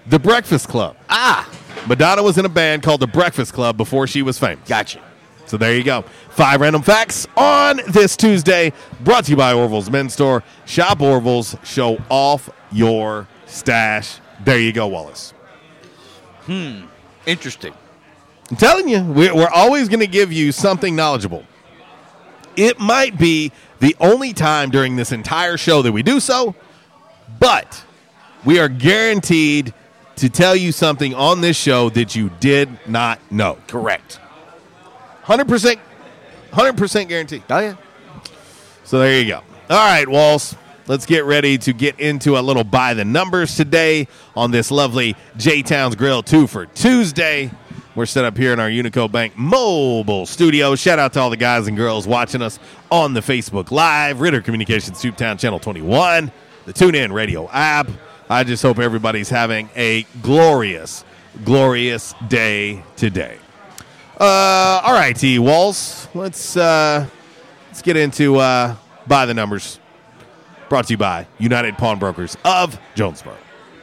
The Breakfast Club. Ah. Madonna was in a band called The Breakfast Club before she was famous. Gotcha. So there you go. Five random facts on this Tuesday, brought to you by Orville's Men's Store. Shop Orville's, show off your stash. There you go, Wallace. Hmm. Interesting. I'm telling you, we're, we're always going to give you something knowledgeable. It might be the only time during this entire show that we do so, but we are guaranteed to tell you something on this show that you did not know. Correct. 100%, 100% guarantee. Oh, yeah. So there you go. All right, Walls. Let's get ready to get into a little by the numbers today on this lovely J Towns Grill 2 for Tuesday. We're set up here in our Unico Bank mobile studio. Shout out to all the guys and girls watching us on the Facebook Live, Ritter Communications Tubetown Channel 21, the TuneIn Radio app. I just hope everybody's having a glorious, glorious day today. Uh, all right, T Walls. Let's uh, let's get into uh, by the numbers. Brought to you by United Pawnbrokers of Jonesboro.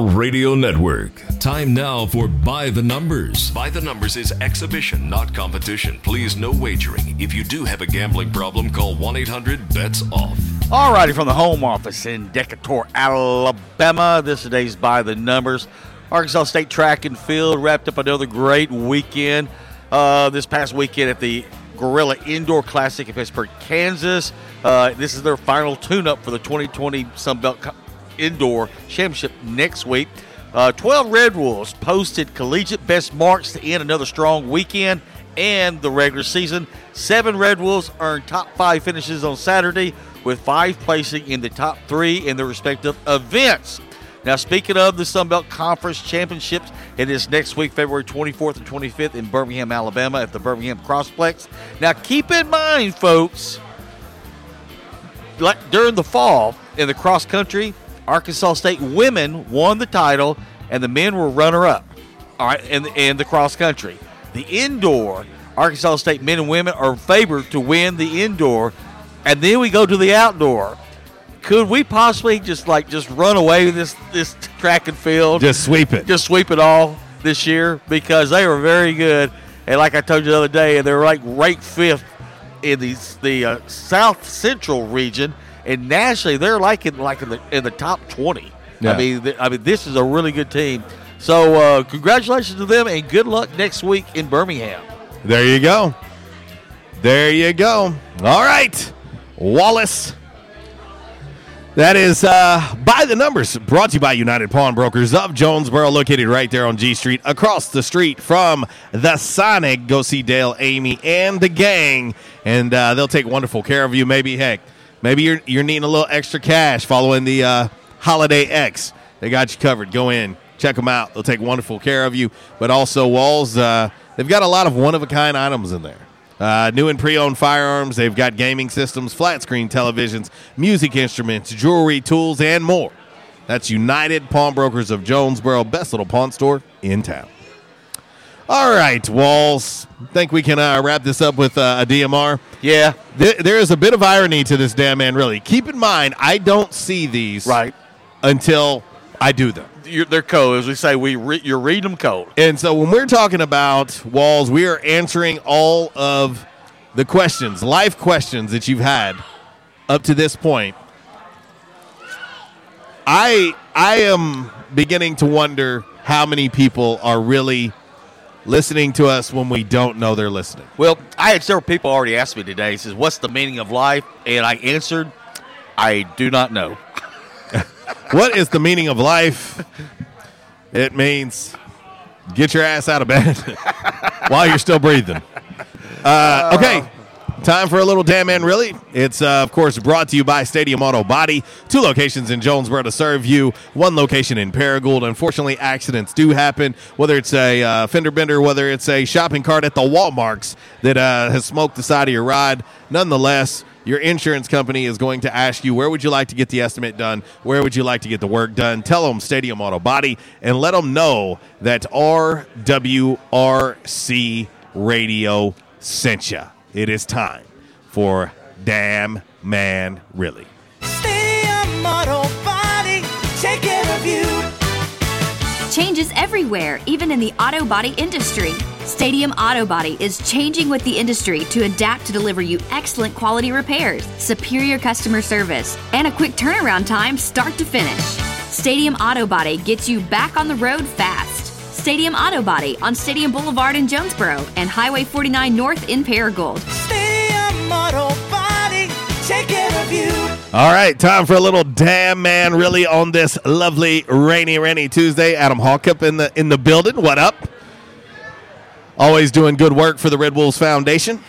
Radio Network. Time now for By the Numbers. By the Numbers is exhibition, not competition. Please, no wagering. If you do have a gambling problem, call 1 800 BETS OFF. Alrighty, from the home office in Decatur, Alabama. This today's by the numbers. Arkansas State Track and Field wrapped up another great weekend. Uh, this past weekend at the Gorilla Indoor Classic in Pittsburg, Kansas. Uh, this is their final tune-up for the 2020 Sun Belt Co- Indoor Championship next week. Uh, 12 Red Wolves posted collegiate best marks to end another strong weekend and the regular season. Seven Red Wolves earned top five finishes on Saturday, with five placing in the top three in their respective events. Now, speaking of the Sun Belt Conference Championships, it is next week, February 24th and 25th in Birmingham, Alabama, at the Birmingham Crossplex. Now, keep in mind, folks, like during the fall in the cross country, Arkansas State women won the title, and the men were runner up. All right, in the, in the cross country, the indoor Arkansas State men and women are favored to win the indoor, and then we go to the outdoor. Could we possibly just like just run away with this this track and field? Just sweep it. Just sweep it all this year because they were very good, and like I told you the other day, they're like ranked fifth in the the uh, South Central region, and nationally they're like in like in the in the top twenty. Yeah. I mean, th- I mean, this is a really good team. So, uh, congratulations to them, and good luck next week in Birmingham. There you go. There you go. All right, Wallace. That is uh, by the numbers brought to you by United Pawnbrokers of Jonesboro, located right there on G Street, across the street from the Sonic. Go see Dale, Amy, and the gang, and uh, they'll take wonderful care of you. Maybe, heck, maybe you're you're needing a little extra cash following the uh, Holiday X. They got you covered. Go in, check them out. They'll take wonderful care of you. But also, Walls, uh, they've got a lot of one of a kind items in there. Uh, new and pre-owned firearms. They've got gaming systems, flat screen televisions, music instruments, jewelry, tools, and more. That's United Pawnbrokers of Jonesboro, best little pawn store in town. All right, Walls. Think we can uh, wrap this up with uh, a DMR? Yeah. There, there is a bit of irony to this damn man. Really, keep in mind, I don't see these right until I do them. You're, they're cold, as we say. We re- you're reading them cold. And so when we're talking about walls, we are answering all of the questions, life questions that you've had up to this point. I I am beginning to wonder how many people are really listening to us when we don't know they're listening. Well, I had several people already ask me today. Says, "What's the meaning of life?" And I answered, "I do not know." [laughs] what is the meaning of life? It means get your ass out of bed [laughs] while you're still breathing. Uh, okay. Time for a little damn man, really. It's, uh, of course, brought to you by Stadium Auto Body. Two locations in Jonesboro to serve you, one location in Paragould. Unfortunately, accidents do happen, whether it's a uh, fender bender, whether it's a shopping cart at the Walmarts that uh, has smoked the side of your ride. Nonetheless, your insurance company is going to ask you where would you like to get the estimate done where would you like to get the work done tell them stadium auto body and let them know that rwrc radio sent you it is time for damn man really Stadium Auto Body, take care of you. Changes everywhere, even in the auto body industry. Stadium Auto Body is changing with the industry to adapt to deliver you excellent quality repairs, superior customer service, and a quick turnaround time start to finish. Stadium Auto Body gets you back on the road fast. Stadium Auto Body on Stadium Boulevard in Jonesboro and Highway 49 North in Paragould. Stadium Auto Body, take care of you. all right time for a little damn man really on this lovely rainy rainy tuesday. Adam hawkup in the in the building. What up? Always doing good work for the red wolves foundation.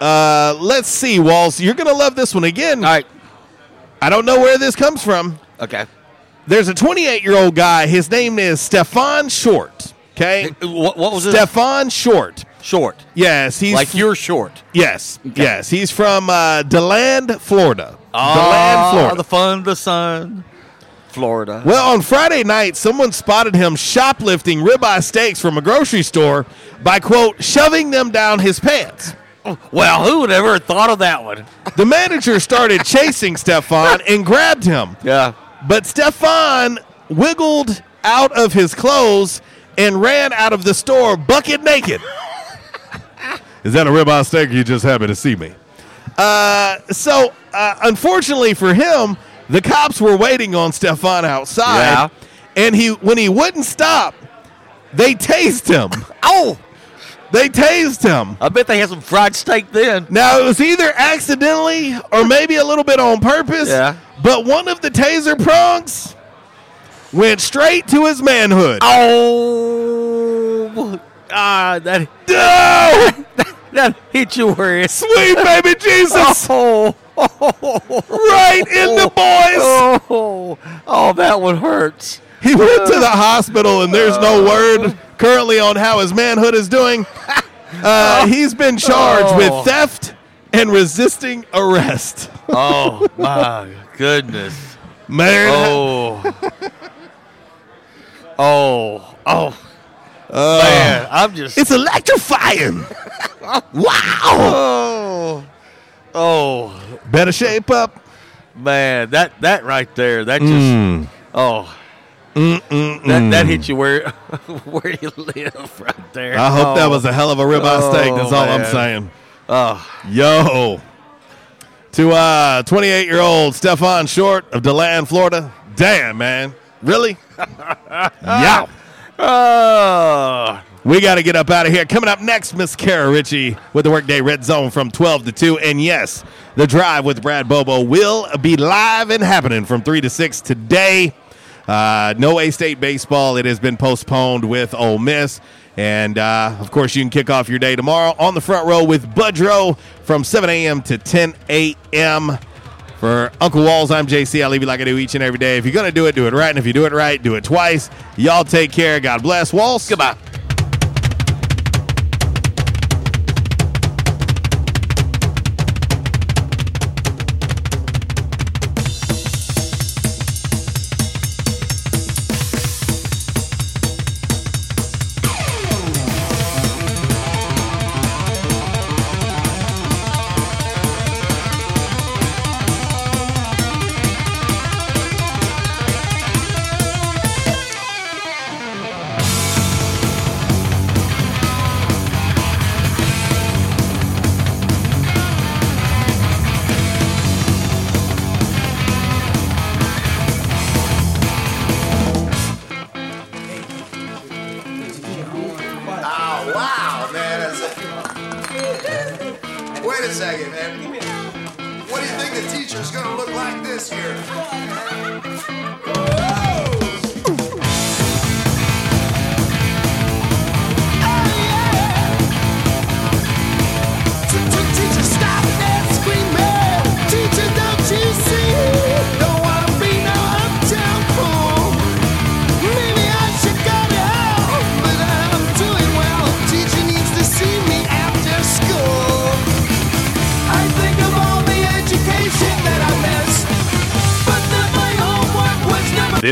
Uh, let's see walls you're gonna love this one again. All right. I don't know where this comes from. Okay. There's a 28 year old guy his name is stefan short okay What, what was stefan short Short. yes he's like you're short. yes yes he's from uh, deland florida Oh, deland florida the fun, the sun, Florida. Well, on Friday night, someone spotted him shoplifting ribeye steaks from a grocery store by, quote, shoving them down his pants. Well, who would ever have thought of that one? The manager started chasing Stefan and grabbed him. Yeah. But Stefan wiggled out of his clothes and ran out of the store bucket naked. [laughs] Is that a ribeye steak? or You just happy to see me. Uh, so, uh, unfortunately for him, the cops were waiting on Stefan outside, Yeah. and he when he wouldn't stop, they tased him. Oh, they tased him. I bet they had some fried steak then. Now it was either accidentally or maybe a little bit on purpose. Yeah. But one of the taser prongs went straight to his manhood. Oh, ah, that no, [laughs] that hit you where it's sweet baby Jesus, [laughs] Oh, right in the boys. oh, oh, that one hurts. He went to the [laughs] hospital, and there's no word currently on how his manhood is doing. Uh, [laughs] he's been charged Oh. with theft and resisting arrest. [laughs] Oh my goodness. Man, Oh. Oh. Oh. Man, I'm just. it's electrifying. wow. Oh. Oh. Better shape up. Man, that that right there, that just. Mm. Oh. Mm-mm-mm. That that hit you where [laughs] where you live right there. I hope that Oh. was a hell of a ribeye steak. That's Oh, all I'm saying. Oh. Yo. To uh 28 year old Stefan Short of DeLand, Florida. Damn, man. Really? [laughs] yeah. Oh. We got to get up out of here. Coming up next, Miss Kara Ritchie with the Workday Red Zone from 12 to 2. And yes, the drive with Brad Bobo will be live and happening from 3 to 6 today. Uh, no A State baseball. It has been postponed with Ole Miss. And uh, of course, you can kick off your day tomorrow on the front row with Budrow from 7 a.m. to 10 a.m. For Uncle Walls, I'm JC. I leave you like I do each and every day. If you're going to do it, do it right. And if you do it right, do it twice. Y'all take care. God bless. Walls. Goodbye.